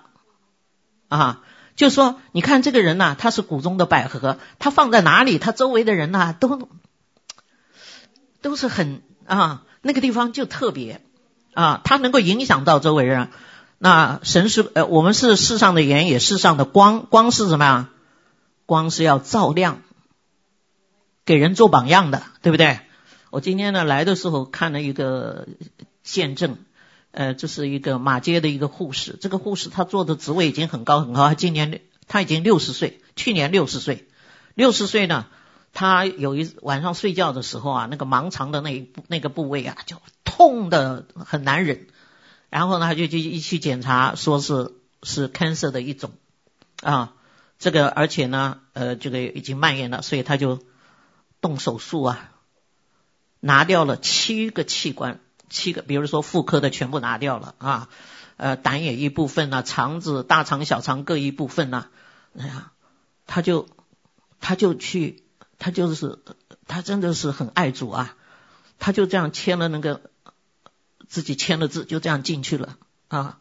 Speaker 1: 啊！就说你看这个人呐、他是谷中的百合，他放在哪里，他周围的人呐、都都是很啊，那个地方就特别啊，他能够影响到周围人。那神是呃，我们是世上的盐，也世上的光。光是什么呀？光是要照亮，给人做榜样的，对不对？我今天呢来的时候看了一个见证。呃，这是一个马街的一个护士，这个护士她做的职位已经很高很高，她今年她已经六十岁，去年六十岁，六十岁呢，他有一晚上睡觉的时候啊，那个盲肠的那一那个部位啊，就痛的很难忍，然后呢，他就就一去检查，说是是 cancer 的一种啊，这个而且呢，呃，这个已经蔓延了，所以他就动手术啊，拿掉了七个器官。七个，比如说妇科的全部拿掉了啊，呃，胆也一部分呐、肠子、大肠、小肠各一部分呐、哎呀，他就他就去，他就是他真的是很爱主啊，他就这样签了那个自己签了字，就这样进去了啊。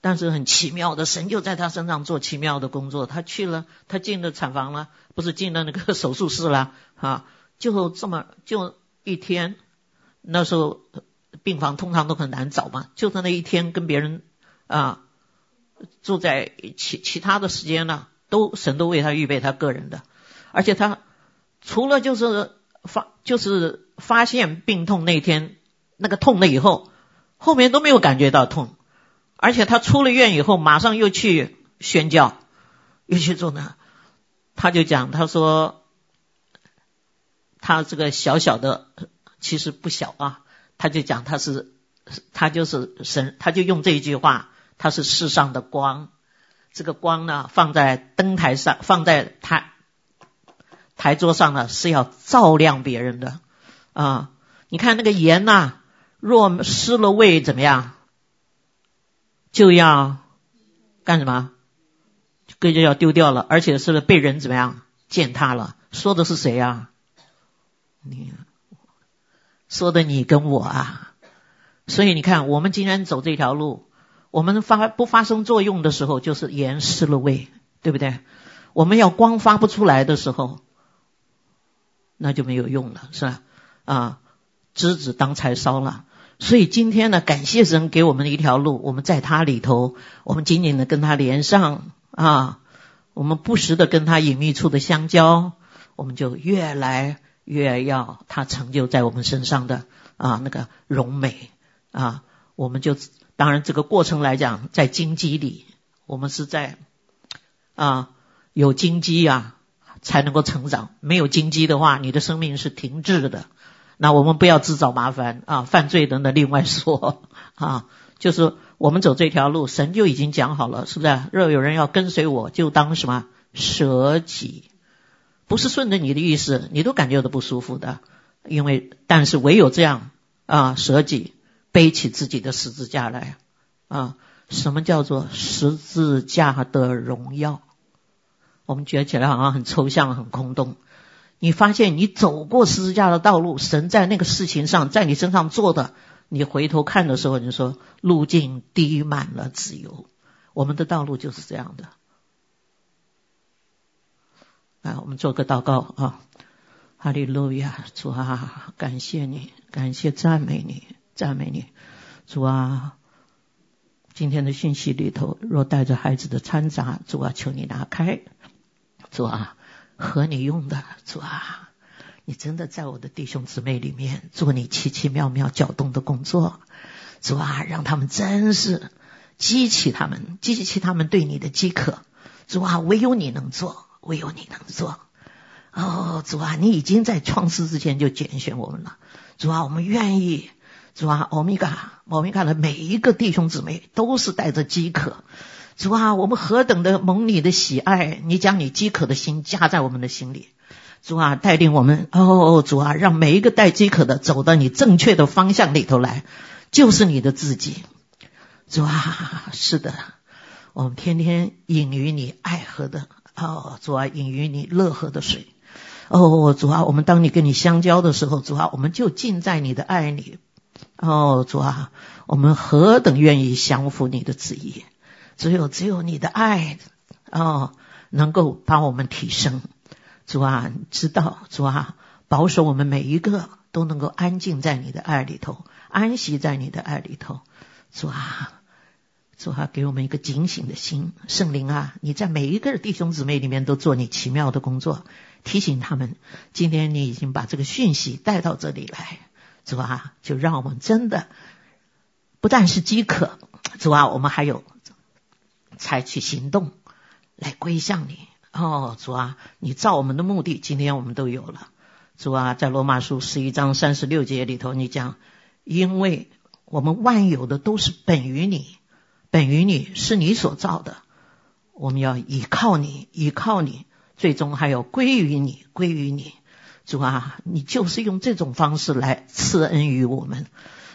Speaker 1: 但是很奇妙的，神就在他身上做奇妙的工作。他去了，他进了产房了，不是进了那个手术室了啊？就这么就一天，那时候。病房通常都很难找嘛，就在那一天跟别人啊住在其其他的时间呢，都神都为他预备他个人的，而且他除了就是发就是发现病痛那天那个痛了以后，后面都没有感觉到痛，而且他出了院以后马上又去宣教，又去做呢，他就讲他说他这个小小的其实不小啊。他就讲他是，他就是神，他就用这一句话，他是世上的光。这个光呢，放在灯台上，放在台台桌上呢，是要照亮别人的啊。你看那个盐呐、若失了味，怎么样？就要干什么？这就要丢掉了，而且是被人怎么样践踏了？说的是谁呀？你。说的你跟我啊，所以你看，我们今天走这条路，我们发不发生作用的时候，就是盐失了味，对不对？我们要光发不出来的时候，那就没有用了，是吧？啊，枝子当柴烧了。所以今天呢，感谢神给我们的一条路，我们在他里头，我们紧紧的跟他连上啊，我们不时的跟他隐秘处的相交，我们就越来。越要他成就在我们身上的啊那个荣美啊，我们就当然这个过程来讲，在荆棘里，我们是在啊有荆棘啊才能够成长，没有荆棘的话，你的生命是停滞的。那我们不要自找麻烦啊，犯罪等等另外说啊，<laughs> 就是我们走这条路，神就已经讲好了，是不是？若有人要跟随我，就当什么舍己。不是顺着你的意思，你都感觉到不舒服的。因为，但是唯有这样啊，舍己，背起自己的十字架来啊。什么叫做十字架的荣耀？我们觉得起来好像很抽象、很空洞。你发现你走过十字架的道路，神在那个事情上，在你身上做的，你回头看的时候，你就说路径滴满了自由。我们的道路就是这样的。来，我们做个祷告啊！哈利路亚，主啊，感谢你，感谢赞美你，赞美你，主啊！今天的信息里头，若带着孩子的掺杂，主啊，求你拿开，主啊，和你用的，主啊，你真的在我的弟兄姊妹里面做你奇奇妙妙搅动的工作，主啊，让他们真是激起他们，激起他们对你的饥渴，主啊，唯有你能做，唯有你能做。哦，主啊，你已经在创世之前就拣选我们了，主啊，我们愿意。主啊，欧米伽，欧米伽的每一个弟兄姊妹都是带着饥渴。主啊，我们何等的蒙你的喜爱，你将你饥渴的心加在我们的心里。主啊，带领我们，哦，主啊，让每一个带饥渴的走到你正确的方向里头来，就是你的自己。主啊，是的，我们天天饮于你爱喝的，哦，主啊，饮于你乐喝的水。哦，主啊，我们当你跟你相交的时候，主啊，我们就浸在你的爱里。哦，主啊，我们何等愿意降服你的旨意！只有只有你的爱，哦，能够把我们提升。主啊，知道主啊，保守我们每一个都能够安静在你的爱里头，安息在你的爱里头。主啊，主啊，给我们一个警醒的心。圣灵啊，你在每一个弟兄姊妹里面都做你奇妙的工作，提醒他们。今天你已经把这个讯息带到这里来。主啊，就让我们真的不但是饥渴，主啊，我们还有采取行动来归向你。哦，主啊，你造我们的目的，今天我们都有了。主啊，在罗马书十一章三十六节里头，你讲，因为我们万有的都是本于你，本于你是你所造的，我们要倚靠你，倚靠你，最终还要归于你，归于你。主啊，你就是用这种方式来赐恩于我们，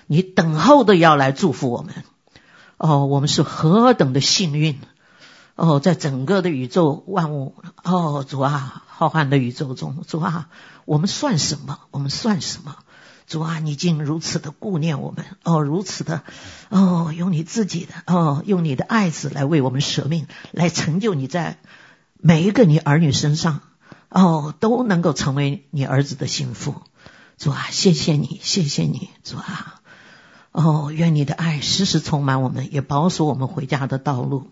Speaker 1: 你等候的要来祝福我们。哦，我们是何等的幸运！哦，在整个的宇宙万物，哦，主啊，浩瀚的宇宙中，主啊，我们算什么？我们算什么？主啊，你竟如此的顾念我们，哦，如此的，哦，用你自己的，哦，用你的爱子来为我们舍命，来成就你在每一个你儿女身上。哦，都能够成为你儿子的幸福，主啊，谢谢你，谢谢你，主啊，哦，愿你的爱时时充满我们，也保守我们回家的道路。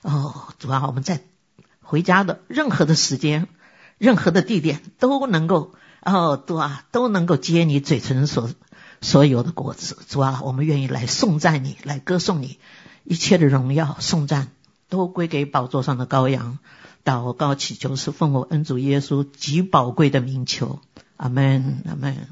Speaker 1: 哦，主啊，我们在回家的任何的时间、任何的地点，都能够哦，主啊，都能够接你嘴唇所所有的果子。主啊，我们愿意来颂赞你，来歌颂你，一切的荣耀、颂赞都归给宝座上的羔羊。祷告祈求是奉我恩主耶稣极宝贵的名求，阿门，阿门。